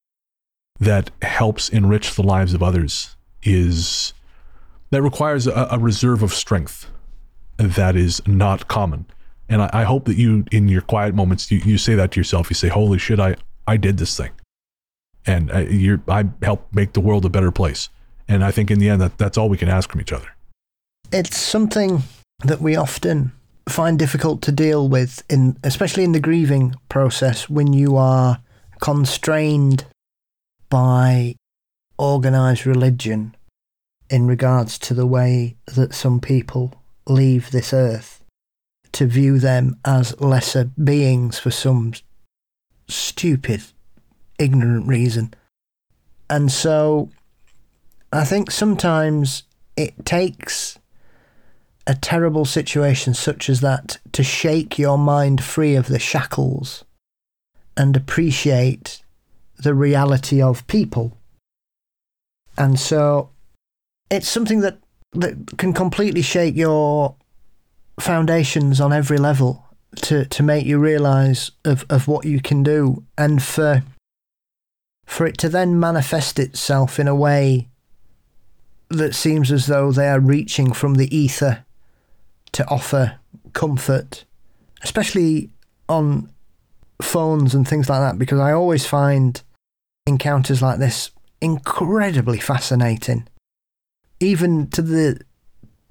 that helps enrich the lives of others is that requires a, a reserve of strength that is not common. And I, I, hope that you, in your quiet moments, you, you say that to yourself. You say, "Holy shit, I I did this thing," and I, uh, you're I help make the world a better place. And I think in the end, that that's all we can ask from each other. It's something that we often find difficult to deal with in especially in the grieving process when you are constrained by organized religion in regards to the way that some people leave this earth to view them as lesser beings for some stupid ignorant reason. And so i think sometimes it takes a terrible situation such as that to shake your mind free of the shackles and appreciate the reality of people. And so it's something that, that can completely shake your foundations on every level to, to make you realize of, of what you can do and for for it to then manifest itself in a way that seems as though they are reaching from the ether to offer comfort, especially on phones and things like that, because I always find encounters like this incredibly fascinating. Even to the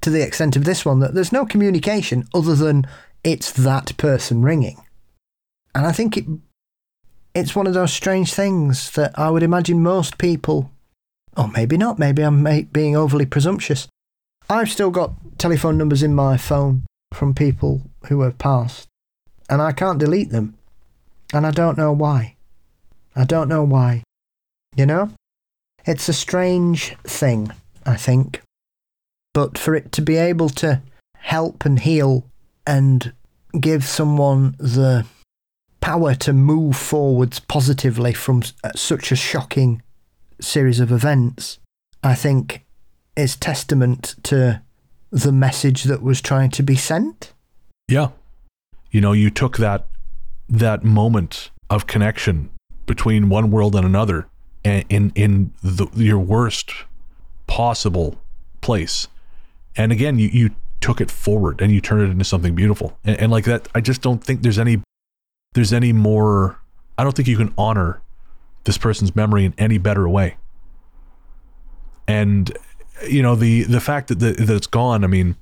to the extent of this one that there's no communication other than it's that person ringing. And I think it it's one of those strange things that I would imagine most people, or maybe not, maybe I'm being overly presumptuous. I've still got telephone numbers in my phone from people who have passed, and I can't delete them. And I don't know why. I don't know why. You know? It's a strange thing, I think. But for it to be able to help and heal and give someone the power to move forwards positively from uh, such a shocking series of events, I think is testament to the message that was trying to be sent. Yeah. You know, you took that that moment of connection between one world and another and in in the, your worst possible place. And again, you, you took it forward and you turned it into something beautiful. And, and like that, I just don't think there's any there's any more I don't think you can honor this person's memory in any better way. And you know, the the fact that the, that it's gone, I mean,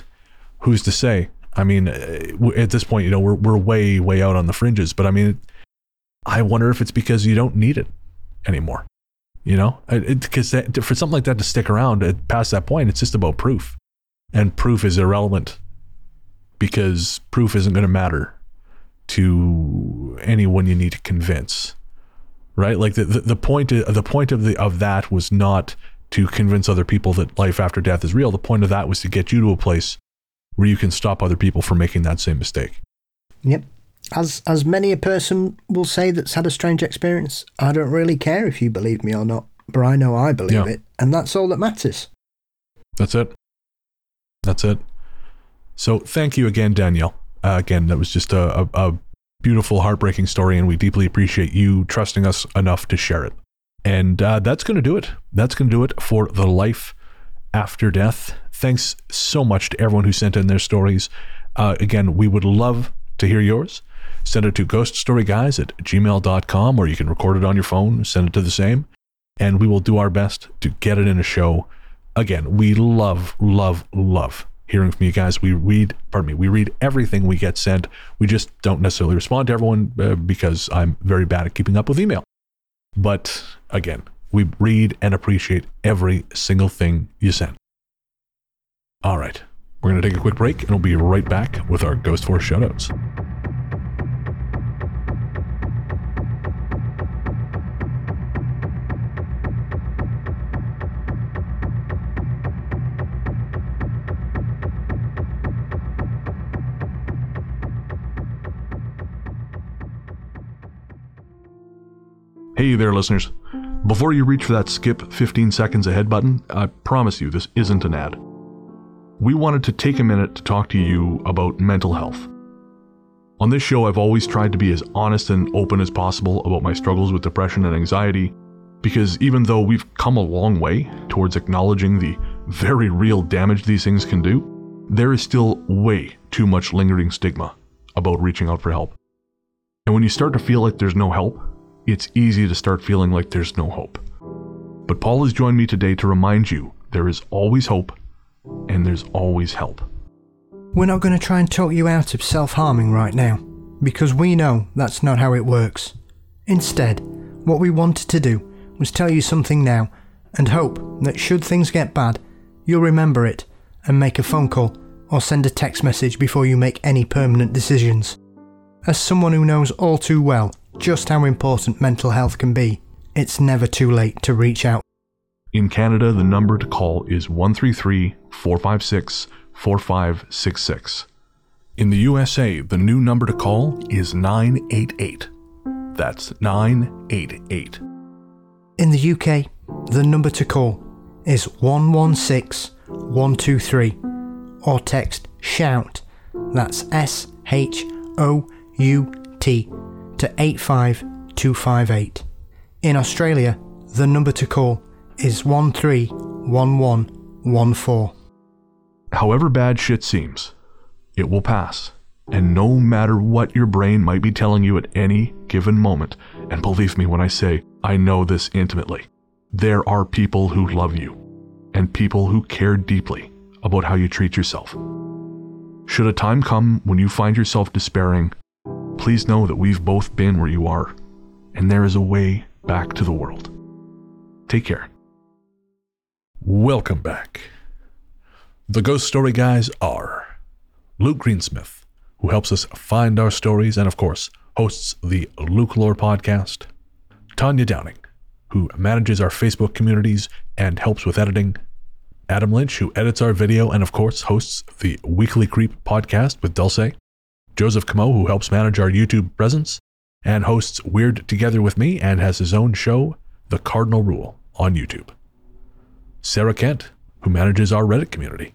who's to say? I mean, uh, at this point, you know, we're we're way way out on the fringes, but I mean, I wonder if it's because you don't need it anymore. You know, because for something like that to stick around uh, past that point, it's just about proof, and proof is irrelevant because proof isn't going to matter to anyone you need to convince, right? Like the, the the point the point of the of that was not to convince other people that life after death is real. The point of that was to get you to a place where you can stop other people from making that same mistake. Yep. As as many a person will say that's had a strange experience, I don't really care if you believe me or not, but I know I believe Yeah. it, and that's all that matters. That's it. That's it. So thank you again, Danielle. Uh, again, that was just a, a, a beautiful, heartbreaking story, and we deeply appreciate you trusting us enough to share it. And uh, that's going to do it. That's going to do it for the life after death. Thanks so much to everyone who sent in their stories. Uh, again, we would love to hear yours. Send it to ghoststoryguys at gmail.com, or you can record it on your phone, send it to the same, and we will do our best to get it in a show again, we love, love, love hearing from you guys. We read, pardon me, we read everything we get sent. We just don't necessarily respond to everyone uh, because I'm very bad at keeping up with email. But again, we read and appreciate every single thing you send. All right, we're going to take a quick break and we'll be right back with our Ghost Force shoutouts. Hey there, listeners. Before you reach for that skip 15 seconds ahead button, I promise you this isn't an ad. We wanted to take a minute to talk to you about mental health. On this show, I've always tried to be as honest and open as possible about my struggles with depression and anxiety, because even though we've come a long way towards acknowledging the very real damage these things can do, there is still way too much lingering stigma about reaching out for help. And when you start to feel like there's no help, it's easy to start feeling like there's no hope. But Paul has joined me today to remind you there is always hope and there's always help. We're not going to try and talk you out of self harming right now, because we know that's not how it works. Instead, what we wanted to do was tell you something now and hope that should things get bad, you'll remember it and make a phone call or send a text message before you make any permanent decisions. As someone who knows all too well just how important mental health can be, it's never too late to reach out. In Canada, the number to call is 133 456 4566. In the USA, the new number to call is 988. That's 988. In the UK, the number to call is 116 123 or text SHOUT, that's S H O U T, to 85258. In Australia, the number to call is 131114. However bad shit seems, it will pass. And no matter what your brain might be telling you at any given moment, and believe me when I say I know this intimately, there are people who love you and people who care deeply about how you treat yourself. Should a time come when you find yourself despairing, please know that we've both been where you are, and there is a way back to the world. Take care. Welcome back. The Ghost Story Guys are Luke Greensmith, who helps us find our stories and, of course, hosts the Luke Lore podcast, Tanya Downing, who manages our Facebook communities and helps with editing, Adam Lynch, who edits our video and, of course, hosts the Weekly Creep podcast with Dulce, Joseph Camo, who helps manage our YouTube presence and hosts Weird Together with me and has his own show, The Cardinal Rule, on YouTube. Sarah Kent, who manages our Reddit community.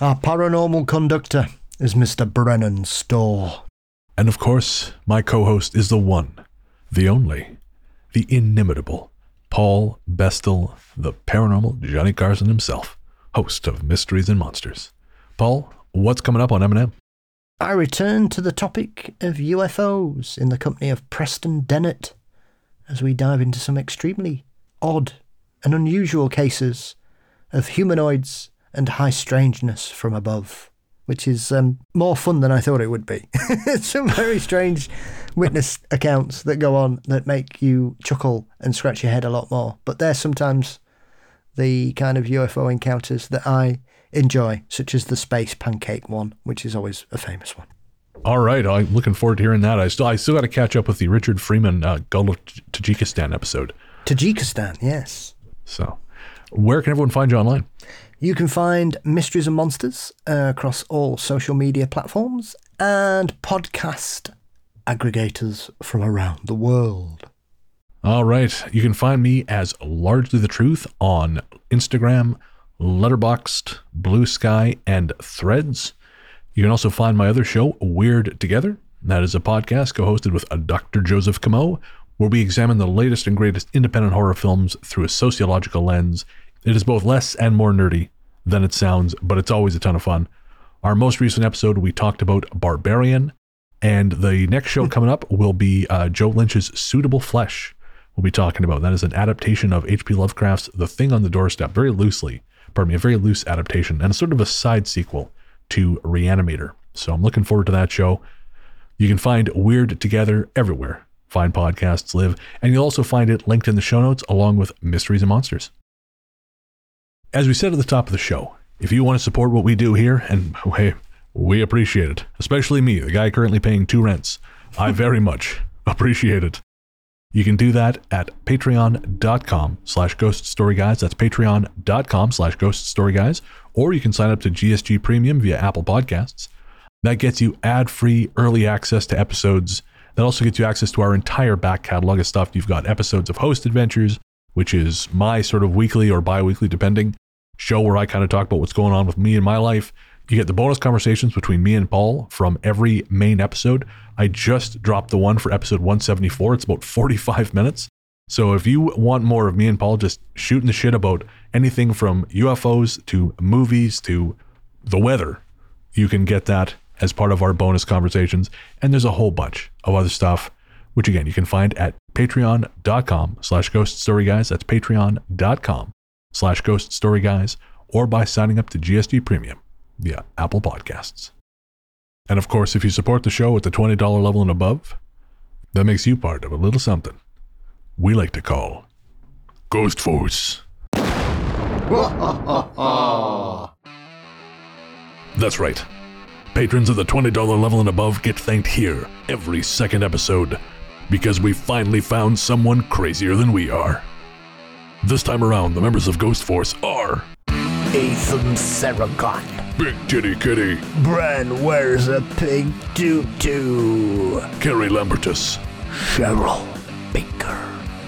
Our paranormal conductor is Mr. Brennan Storr. And of course, my co host is the one, the only, the inimitable Paul Bestall, the paranormal Johnny Carson himself, host of Mysteries and Monsters. Paul, what's coming up on M&M? I return to the topic of UFOs in the company of Preston Dennett as we dive into some extremely odd and unusual cases of humanoids and high strangeness from above, which is um, more fun than I thought it would be. some very strange witness accounts that go on that make you chuckle and scratch your head a lot more. But they're sometimes the kind of UFO encounters that I enjoy, such as the space pancake one, which is always a famous one. All right, I'm looking forward to hearing that. I still, I still got to catch up with the Richard Freeman uh, Gulf of Tajikistan episode. Tajikistan, yes. So, where can everyone find you online? You can find Mysteries and Monsters uh, across all social media platforms and podcast aggregators from around the world. All right, you can find me as Largely the Truth on Instagram, Letterboxd, Blue Sky, and Threads. You can also find my other show, Weird Together. That is a podcast co hosted with Dr. Joseph Camo, where we examine the latest and greatest independent horror films through a sociological lens. It is both less and more nerdy than it sounds, but it's always a ton of fun. Our most recent episode, we talked about Barbarian, and the next show coming up will be uh, Joe Lynch's Suitable Flesh. We'll be talking about that is an adaptation of H.P. Lovecraft's The Thing on the Doorstep, very loosely, pardon me, a very loose adaptation, and sort of a side sequel to Reanimator. So I'm looking forward to that show. You can find Weird Together everywhere fine podcasts live, and you'll also find it linked in the show notes along with Mysteries and Monsters. As we said at the top of the show, if you want to support what we do here, and oh, hey, we appreciate it, especially me, the guy currently paying two rents, I very much appreciate it. You can do that at patreon.com slash ghost story guys. That's patreon.com slash ghost story guys. Or you can sign up to GSG Premium via Apple Podcasts. That gets you ad free early access to episodes. That also gets you access to our entire back catalog of stuff. You've got episodes of Host Adventures, which is my sort of weekly or bi weekly, depending, show where I kind of talk about what's going on with me in my life. You get the bonus conversations between me and Paul from every main episode. I just dropped the one for episode 174. It's about 45 minutes. So if you want more of me and Paul just shooting the shit about anything from UFOs to movies to the weather, you can get that as part of our bonus conversations. And there's a whole bunch of other stuff, which again, you can find at patreon.com slash ghost story guys. That's patreon.com slash ghost story guys or by signing up to GSG Premium via Apple Podcasts. And of course, if you support the show at the $20 level and above, that makes you part of a little something we like to call Ghost Force. That's right. Patrons of the $20 level and above get thanked here every second episode because we finally found someone crazier than we are. This time around, the members of Ghost Force are Ethan Saragon. Big Titty Kitty, Bran wears a pig tutu. Carrie Lambertus, Cheryl Baker.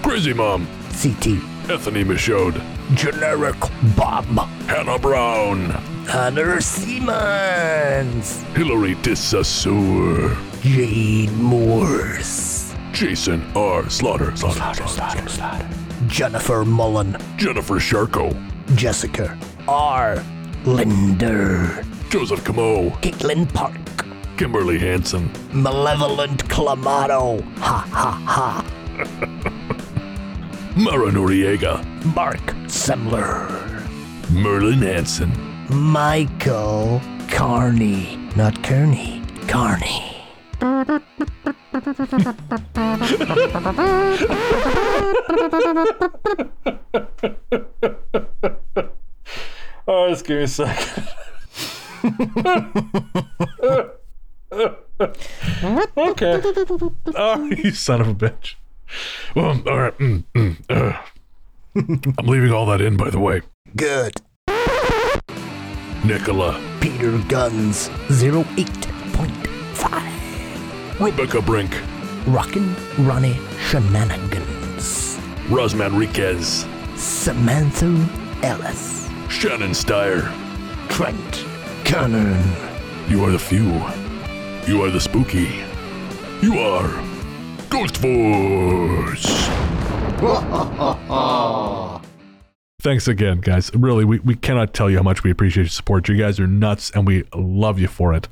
Crazy Mom, CT. Anthony Michaud, Generic Bob. Hannah Brown, Hunter Siemens. Hilary Dissassour, Jade Morse. Jason R. Slaughter, Slaughter, Slaughter, slaughter. Jennifer Mullen. Jennifer Sharko, Jessica R. Linder. Joseph Camo, Caitlin Park. Kimberly Hanson, Malevolent Clamato. Ha ha ha. Mara Noriega, Mark Semler. Merlin Hanson, Michael Carney. Not Kearney. Carney. Oh, just give me a second. okay. Oh, you son of a bitch. Well, all right. mm, mm, uh. I'm leaving all that in, by the way. Good. Nicola, Peter Guns 08.5. Rebecca Brink, Rockin' Ronnie Shenanigans. Ros Manriquez, Samantha Ellis. Shannon Steyer. Trent Cannon. You are the few. You are the spooky. You are Ghost Force. Thanks again, guys. Really, we, we cannot tell you how much we appreciate your support. You guys are nuts, and we love you for it.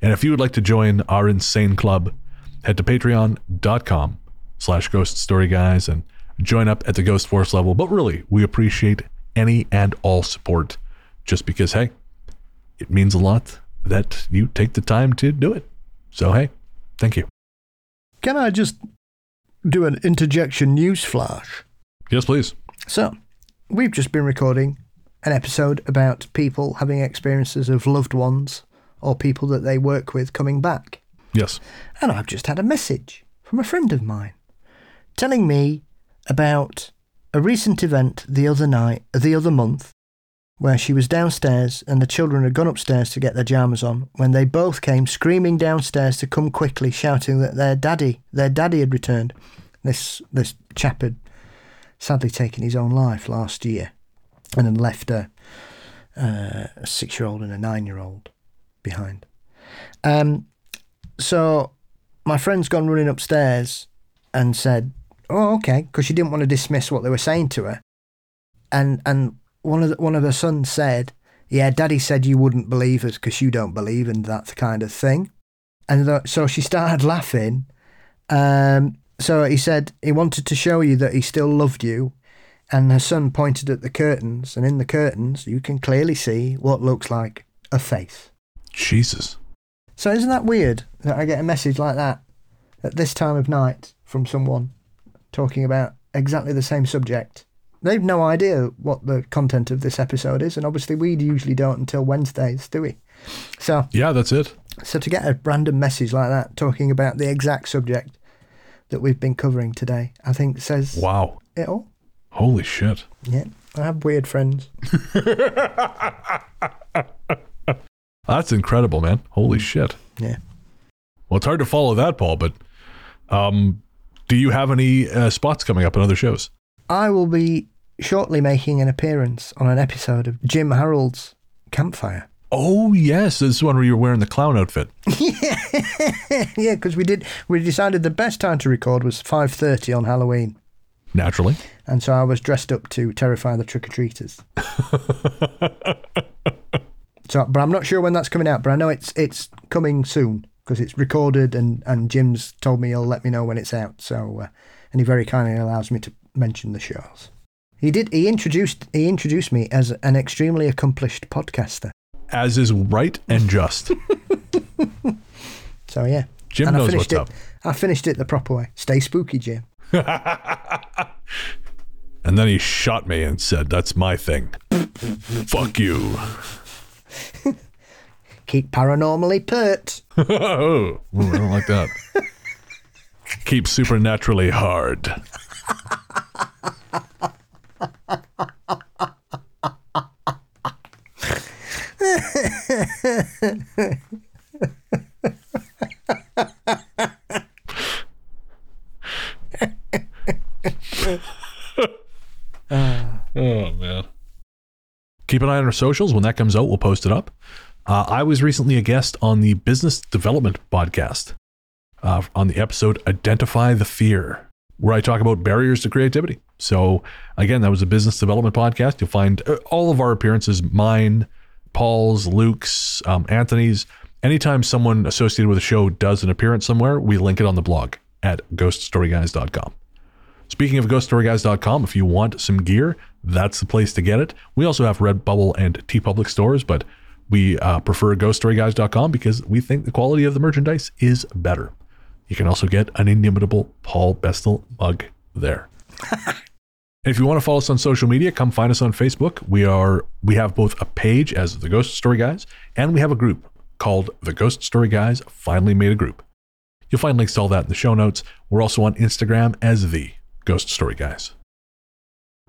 And if you would like to join our insane club, head to patreon.com slash ghost story guys and join up at the Ghost Force level. But really, we appreciate any and all support just because, hey, it means a lot that you take the time to do it. So, hey, thank you. Can I just do an interjection news flash? Yes, please. So, we've just been recording an episode about people having experiences of loved ones or people that they work with coming back. Yes. And I've just had a message from a friend of mine telling me about a recent event the other night, the other month, where she was downstairs and the children had gone upstairs to get their jammers on when they both came screaming downstairs to come quickly, shouting that their daddy, their daddy had returned. This this chap had sadly taken his own life last year and had left a, uh, a six-year-old and a nine-year-old behind. Um, so my friend's gone running upstairs and said, "Oh, okay," because she didn't want to dismiss what they were saying to her. And and one of the, one of her sons said, "Yeah, Daddy said you wouldn't believe us because you don't believe in that kind of thing." And th- so she started laughing. Um, so he said he wanted to show you that he still loved you. And her son pointed at the curtains, and in the curtains you can clearly see what looks like a face. Jesus. So isn't that weird that I get a message like that at this time of night from someone talking about exactly the same subject? They've no idea what the content of this episode is, and obviously we usually don't until Wednesdays, do we? So, Yeah, that's it. so to get a random message like that talking about the exact subject that we've been covering today, I think says Wow. it all. Holy shit. Yeah, I have weird friends. That's incredible, man. Holy shit. Yeah. Well, it's hard to follow that, Paul, but um, do you have any uh, spots coming up in other shows? I will be shortly making an appearance on an episode of Jim Harold's Campfire. Oh, yes. This is one where you're wearing the clown outfit. yeah, because we did. We decided the best time to record was five thirty on Halloween, Naturally. and so I was dressed up to terrify the trick or treaters. so, but I'm not sure when that's coming out. But I know it's it's coming soon because it's recorded, and and Jim's told me he'll let me know when it's out. So, uh, and he very kindly allows me to mention the shows. He did. He introduced he introduced me as an extremely accomplished podcaster. As is right and just. So yeah, Jim and I knows finished what's it. up. I finished it the proper way. Stay spooky, Jim. And then he shot me and said, That's my thing. Fuck you. Keep paranormally pert. oh, I don't like that. Keep supernaturally hard. Oh man. Keep an eye on our socials. When that comes out, we'll post it up. Uh, I was recently a guest on the Business Development Podcast uh, on the episode Identify the Fear, where I talk about barriers to creativity. So, again, that was a business development podcast. You'll find uh, all of our appearances mine, Paul's, Luke's, um, Anthony's. Anytime someone associated with a show does an appearance somewhere, we link it on the blog at ghoststoryguys.com. Speaking of ghoststoryguys.com, if you want some gear, that's the place to get it. We also have Redbubble and TeePublic stores, but we uh, prefer ghoststoryguys.com because we think the quality of the merchandise is better. You can also get an inimitable Paul Bestall mug there. If you want to follow us on social media, come find us on Facebook. We are we have both a page as the Ghost Story Guys, and we have a group called the Ghost Story Guys. Finally made a group. You'll find links to all that in the show notes. We're also on Instagram as the Ghost Story Guys.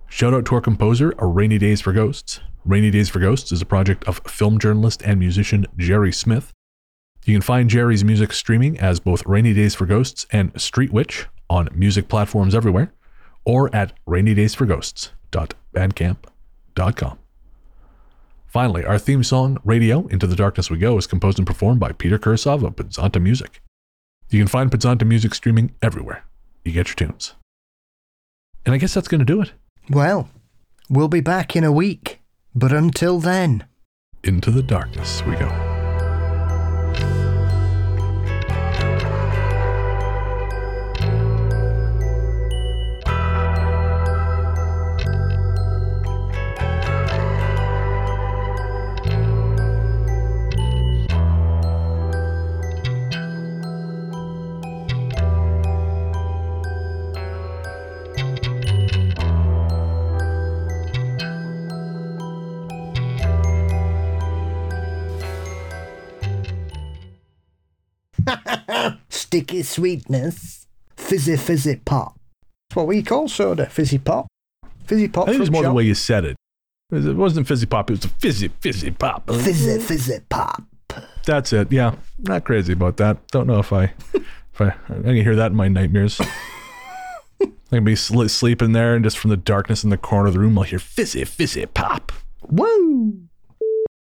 Shout out to our composer, A Rainy Days for Ghosts. Rainy Days for Ghosts is a project of film journalist and musician Jerry Smith. You can find Jerry's music streaming as both Rainy Days for Ghosts and Street Witch on music platforms everywhere or at rainydaysforghosts.bandcamp.com. Finally, our theme song, Radio Into the Darkness We Go, is composed and performed by Peter Kursov of Pizzanta Music. You can find Pizzanta Music streaming everywhere you get your tunes. And I guess that's going to do it. Well, we'll be back in a week, but until then. Into the darkness we go. Sticky sweetness. Fizzy fizzy pop. That's what we call soda. Fizzy pop. Fizzy pop. I think it was more the way you said it. It wasn't fizzy pop, it was a fizzy, fizzy pop. Fizzy fizzy pop. That's it. Yeah. Not crazy about that. Don't know if I if I I can hear that in my nightmares. I can be sl- sleeping there and just from the darkness in the corner of the room I'll hear fizzy, fizzy pop. Woo!